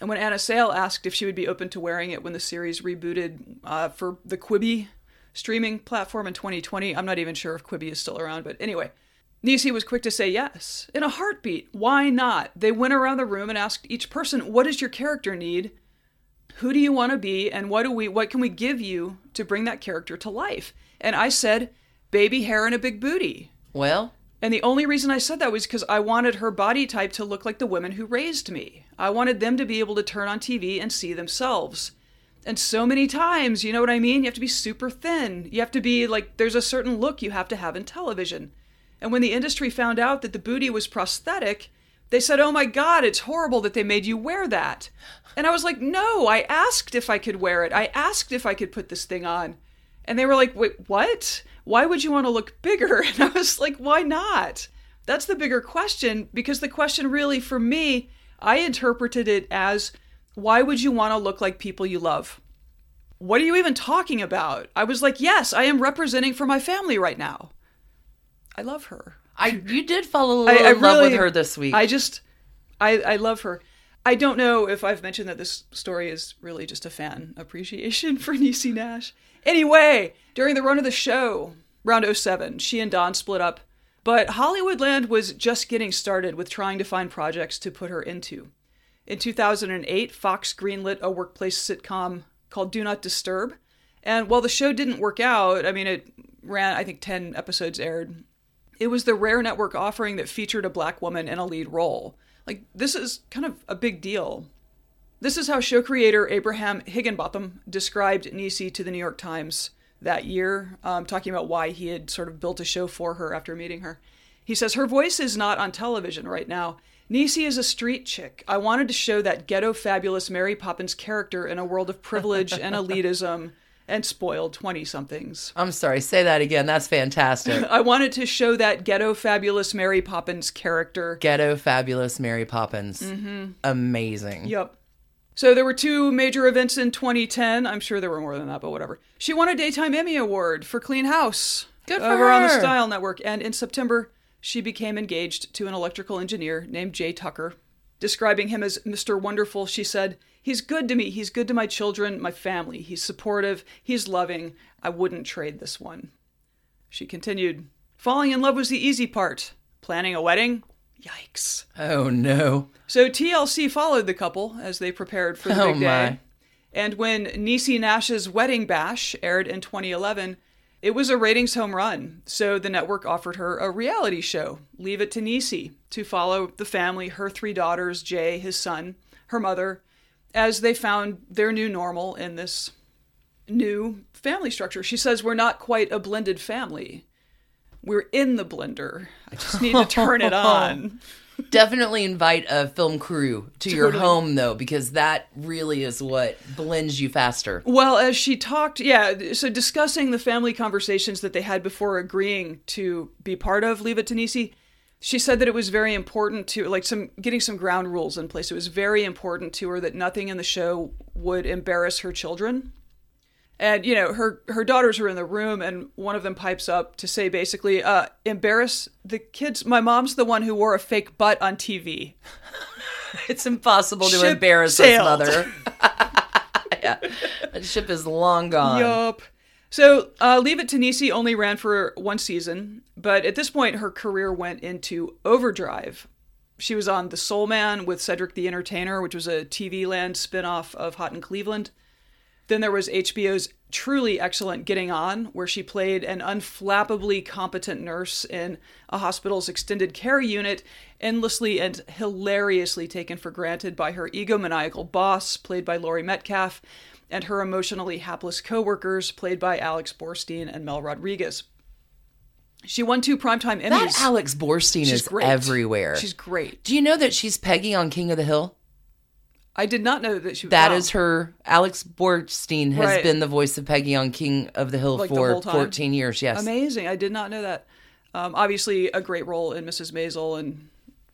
And when Anna Sale asked if she would be open to wearing it when the series rebooted uh, for the Quibi streaming platform in 2020, I'm not even sure if Quibi is still around, but anyway, Niecy was quick to say yes. In a heartbeat. Why not? They went around the room and asked each person, "What does your character need? Who do you want to be and what do we what can we give you to bring that character to life?" And I said, "Baby hair and a big booty." Well, And the only reason I said that was because I wanted her body type to look like the women who raised me. I wanted them to be able to turn on TV and see themselves. And so many times, you know what I mean? You have to be super thin. You have to be like, there's a certain look you have to have in television. And when the industry found out that the booty was prosthetic, they said, oh my God, it's horrible that they made you wear that. And I was like, no, I asked if I could wear it. I asked if I could put this thing on. And they were like, wait, what? Why would you want to look bigger? And I was like, why not? That's the bigger question because the question really, for me, I interpreted it as, why would you want to look like people you love? What are you even talking about? I was like, yes, I am representing for my family right now. I love her. I you did fall a I, little I in love with her this week. I just, I, I love her. I don't know if I've mentioned that this story is really just a fan appreciation for Niecy Nash. Anyway, during the run of the show, round 07, she and Don split up, but Hollywoodland was just getting started with trying to find projects to put her into. In 2008, Fox greenlit a workplace sitcom called Do Not Disturb. And while the show didn't work out, I mean, it ran, I think 10 episodes aired. It was the rare network offering that featured a black woman in a lead role. Like, this is kind of a big deal. This is how show creator Abraham Higginbotham described Niecy to the New York Times that year, um, talking about why he had sort of built a show for her after meeting her. He says, Her voice is not on television right now. Niecy is a street chick. I wanted to show that ghetto fabulous Mary Poppins character in a world of privilege and elitism and spoiled 20 somethings. I'm sorry, say that again. That's fantastic. I wanted to show that ghetto fabulous Mary Poppins character Ghetto fabulous Mary Poppins. Mm-hmm. Amazing. Yep. So there were two major events in 2010. I'm sure there were more than that, but whatever. She won a Daytime Emmy Award for Clean House. Good for over on the. Style Network. And in September, she became engaged to an electrical engineer named Jay Tucker. Describing him as Mr. Wonderful, she said, He's good to me. He's good to my children, my family. He's supportive. He's loving. I wouldn't trade this one. She continued, Falling in love was the easy part. Planning a wedding? Yikes. Oh no. So TLC followed the couple as they prepared for the Oh, big day. my. And when Niecy Nash's Wedding Bash aired in 2011, it was a ratings home run. So the network offered her a reality show, Leave It to Niecy, to follow the family, her three daughters, Jay, his son, her mother, as they found their new normal in this new family structure. She says, We're not quite a blended family. We're in the blender. I just need to turn it on. Definitely invite a film crew to your home though, because that really is what blends you faster. Well, as she talked, yeah, so discussing the family conversations that they had before agreeing to be part of Leave It to Niecy, she said that it was very important to like some getting some ground rules in place. It was very important to her that nothing in the show would embarrass her children. And you know, her her daughters are in the room, and one of them pipes up to say basically, uh, "Embarrass the kids." My mom's the one who wore a fake butt on TV. It's impossible to Ship embarrass sailed. mother. yeah. That ship is long gone. Yup. So, uh, Leave It to Niecy only ran for one season, but at this point, her career went into overdrive. She was on The Soul Man with Cedric the Entertainer, which was a TV Land spinoff of Hot in Cleveland. Then there was HBO's truly excellent Getting On, where she played an unflappably competent nurse in a hospital's extended care unit, endlessly and hilariously taken for granted by her egomaniacal boss, played by Laurie Metcalf, and her emotionally hapless coworkers, played by Alex Borstein and Mel Rodriguez. She won two Primetime Emmys. That Alex Borstein She's is great. everywhere. She's great. Do you know that she's Peggy on King of the Hill? I did not know that she. That wow. is her. Alex Borstein has Right. been the voice of Peggy on King of the Hill Like for time? 14 years. Yes. amazing. I did not know that. Um, obviously, a great role in Mrs. Maisel and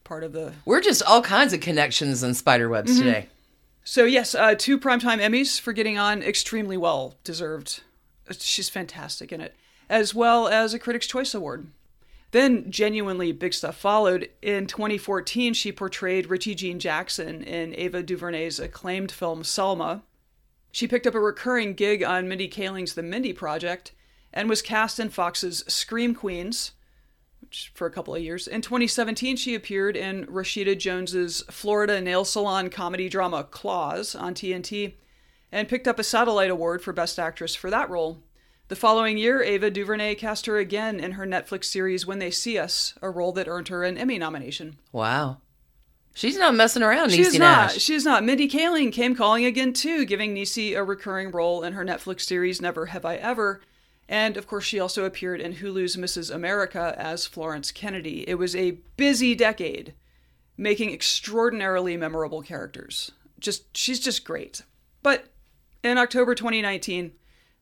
part of the We're just all kinds of connections and spiderwebs Mm-hmm. today. So yes, uh, two primetime Emmys for getting on, extremely well deserved. She's fantastic in it. as well as a Critics' Choice Award. Then, genuinely big stuff followed. In 2014, she portrayed Richie Jean Jackson in Ava DuVernay's acclaimed film Selma. She picked up a recurring gig on Mindy Kaling's The Mindy Project and was cast in Fox's Scream Queens which, for a couple of years. In 2017, she appeared in Rashida Jones's Florida nail salon comedy drama Claws on TNT and picked up a Satellite Award for Best Actress for that role. The following year, Ava DuVernay cast her again in her Netflix series When They See Us, a role that earned her an Emmy nomination. Wow. She's not messing around, She's Niecy not. Nash. She's not. Mindy Kaling came calling again too, giving Niecy a recurring role in her Netflix series Never Have I Ever. And of course, she also appeared in Hulu's Mrs. America as Florence Kennedy. It was a busy decade, making extraordinarily memorable characters. Just she's just great. But in October 2019,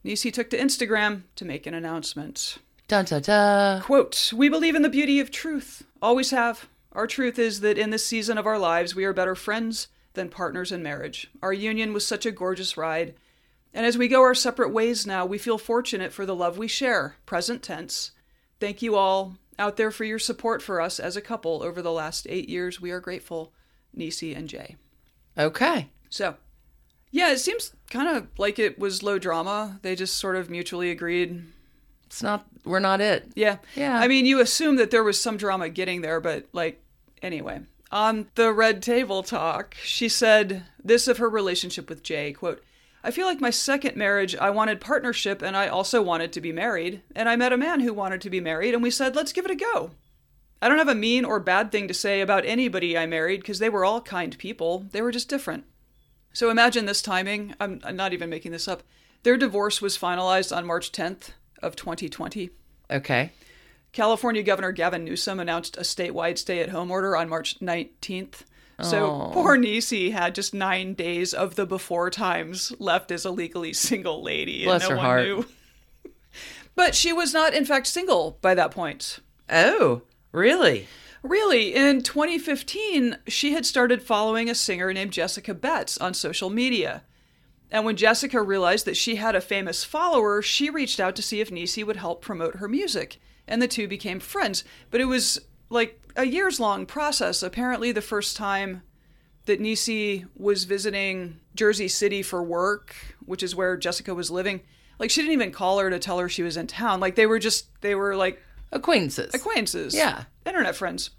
Niecy took to Instagram to make an announcement. Dun dun dun. Quote, We believe in the beauty of truth. Always have. Our truth is that in this season of our lives, we are better friends than partners in marriage. Our union was such a gorgeous ride. And as we go our separate ways now, we feel fortunate for the love we share, present tense. Thank you all out there for your support for us as a couple over the last eight years. We are grateful, Niecy and Jay. Okay. So, yeah, it seems kind of like it was low drama. They just sort of mutually agreed It's not, we're not it. Yeah. Yeah. I mean, you assume that there was some drama getting there, but like, anyway. On the Red Table Talk, she said this of her relationship with Jay, quote, I feel like my second marriage, I wanted partnership and I also wanted to be married. And I met a man who wanted to be married and we said, let's give it a go. I don't have a mean or bad thing to say about anybody I married because they were all kind people. They were just different. So imagine this timing. I'm, I'm not even making this up. Their divorce was finalized on March 10th of 2020. Okay. California Governor Gavin Newsom announced a statewide stay-at-home order on March 19th. So poor Niecy had just nine days of the before times left as a legally single lady, Bless and no her one heart. knew. but she was not, in fact, single by that point. Oh, really? Really, in 2015, she had started following a singer named Jessica Betts on social media. And when Jessica realized that she had a famous follower, she reached out to see if Niecy would help promote her music. And the two became friends. But it was like a years long process. Apparently, the first time that Niecy was visiting Jersey City for work, which is where Jessica was living, like she didn't even call her to tell her she was in town. Like they were just, they were like Acquaintances. acquaintances. Yeah. Internet friends.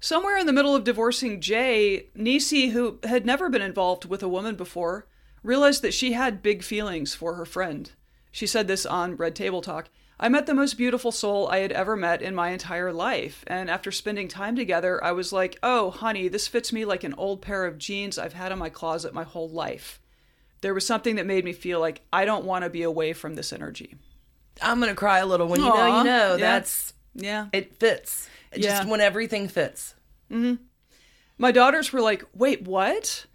Somewhere in the middle of divorcing Jay, Niecy, who had never been involved with a woman before, realized that she had big feelings for her friend. She said this on Red Table Talk. I met the most beautiful soul I had ever met in my entire life, and after spending time together, I was like, oh, honey, this fits me like an old pair of jeans I've had in my closet my whole life. There was something that made me feel like I don't want to be away from this energy. I'm going to cry a little when you know, Aw, you know. yeah. That's, Yeah. it fits. It Yeah. Just when everything fits. Mm-hmm. My daughters were like, wait, what?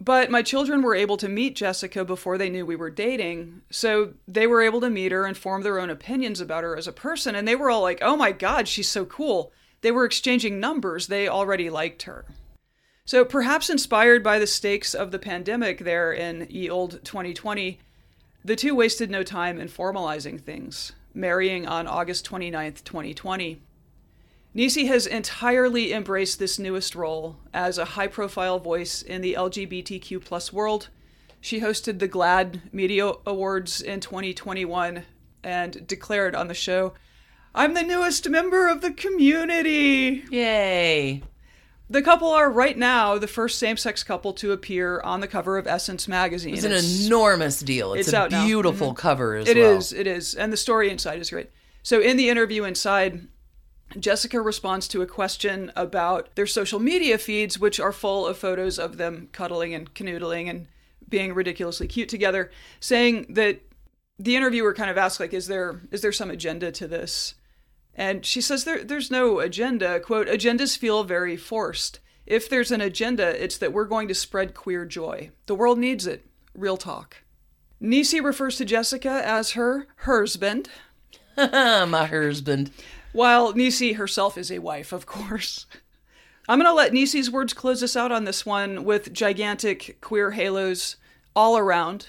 But my children were able to meet Jessica before they knew we were dating. So they were able to meet her and form their own opinions about her as a person. And they were all like, oh my God, she's so cool. They were exchanging numbers. They already liked her. So perhaps inspired by the stakes of the pandemic there in ye old 2020, the two wasted no time in formalizing things, marrying on August 29th, 2020. Niecy has entirely embraced this newest role as a high profile voice in the LGBTQ plus world. She hosted the GLAAD Media Awards in 2021 and declared on the show, I'm the newest member of the community. Yay. The couple are right now the first same sex couple to appear on the cover of Essence magazine. It's an enormous deal. It's, it's a beautiful mm-hmm. cover as It well. is, it is. And the story inside is great. So in the interview inside, Jessica responds to a question about their social media feeds, which are full of photos of them cuddling and canoodling and being ridiculously cute together, saying that the interviewer kind of asks like, is there is there some agenda to this? And she says there there's no agenda. Quote, agendas feel very forced. If there's an agenda, it's that we're going to spread queer joy. The world needs it. Real talk. Niecy refers to Jessica as her husband, My husband. while Niecy herself is a wife, of course. I'm going to let Niecy's words close us out on this one with gigantic queer halos all around.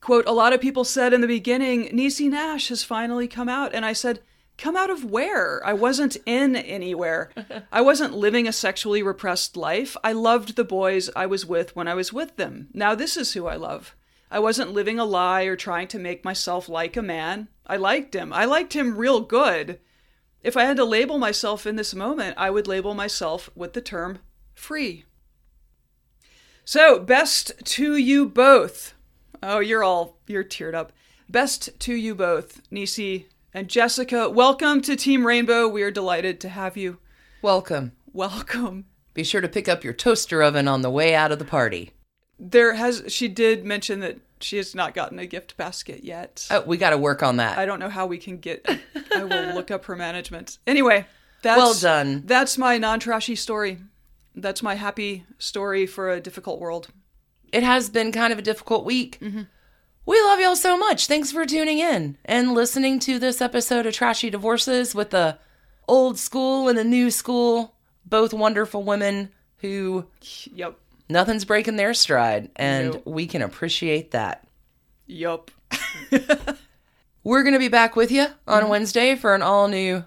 Quote, a lot of people said in the beginning, Niecy Nash has finally come out. And I said, Come out of where? I wasn't in anywhere. I wasn't living a sexually repressed life. I loved the boys I was with when I was with them. Now this is who I love. I wasn't living a lie or trying to make myself like a man. I liked him. I liked him real good. If I had to label myself in this moment, I would label myself with the term free. So, best to you both. Oh, you're all, you're teared up. Best to you both, Niecy and Jessica. Welcome to Team Rainbow. We are delighted to have you. Welcome. Welcome. Be sure to pick up your toaster oven on the way out of the party. There has, she did mention that she has not gotten a gift basket yet. Oh, we got to work on that. I don't know how we can get, I will look up her management. Anyway, that's, Well done. That's my non trashy story. That's my happy story for a difficult world. it has been kind of a difficult week. Mm-hmm. We love y'all so much. Thanks for tuning in and listening to this episode of Trashy Divorces with the old school and the new school, both wonderful women who Yep. nothing's breaking their stride, and Nope. we can appreciate that. Yup. We're going to be back with you on mm-hmm. Wednesday for an all new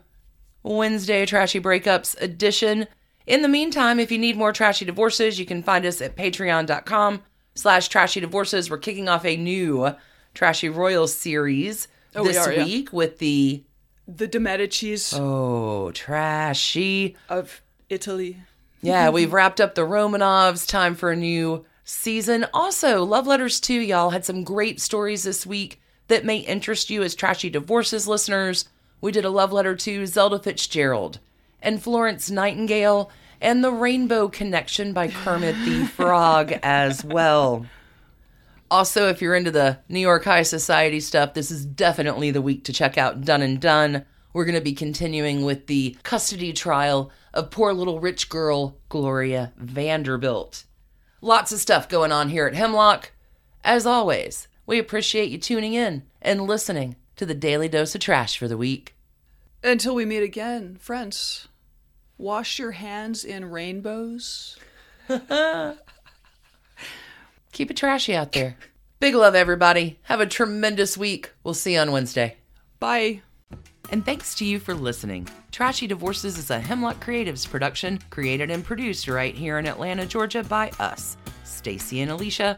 Wednesday Trashy Breakups edition. In the meantime, if you need more Trashy Divorces, you can find us at patreon.com slash trashy divorces. We're kicking off a new Trashy Royals series Oh, we this are, yeah. week with the The De Medicis oh trashy. of Italy. Yeah, we've wrapped up the Romanovs. Time for a new season. Also, Love Letters too. y'all had some great stories this week that may interest you as Trashy Divorces listeners. We did a love letter to Zelda Fitzgerald and Florence Nightingale and The Rainbow Connection by Kermit the Frog as well. Also, if you're into the New York High Society stuff, this is definitely the week to check out Done and Done. We're going to be continuing with the custody trial of poor little rich girl Gloria Vanderbilt. Lots of stuff going on here at Hemlock. As always, we appreciate you tuning in and listening to the Daily Dose of Trash for the week. Until we meet again, friends, wash your hands in rainbows. Keep it trashy out there. Big love, everybody. Have a tremendous week. We'll see you on Wednesday. Bye. And thanks to you for listening. Trashy Divorces is a Hemlock Creatives production, created and produced right here in Atlanta, Georgia by us, Stacy and Alicia,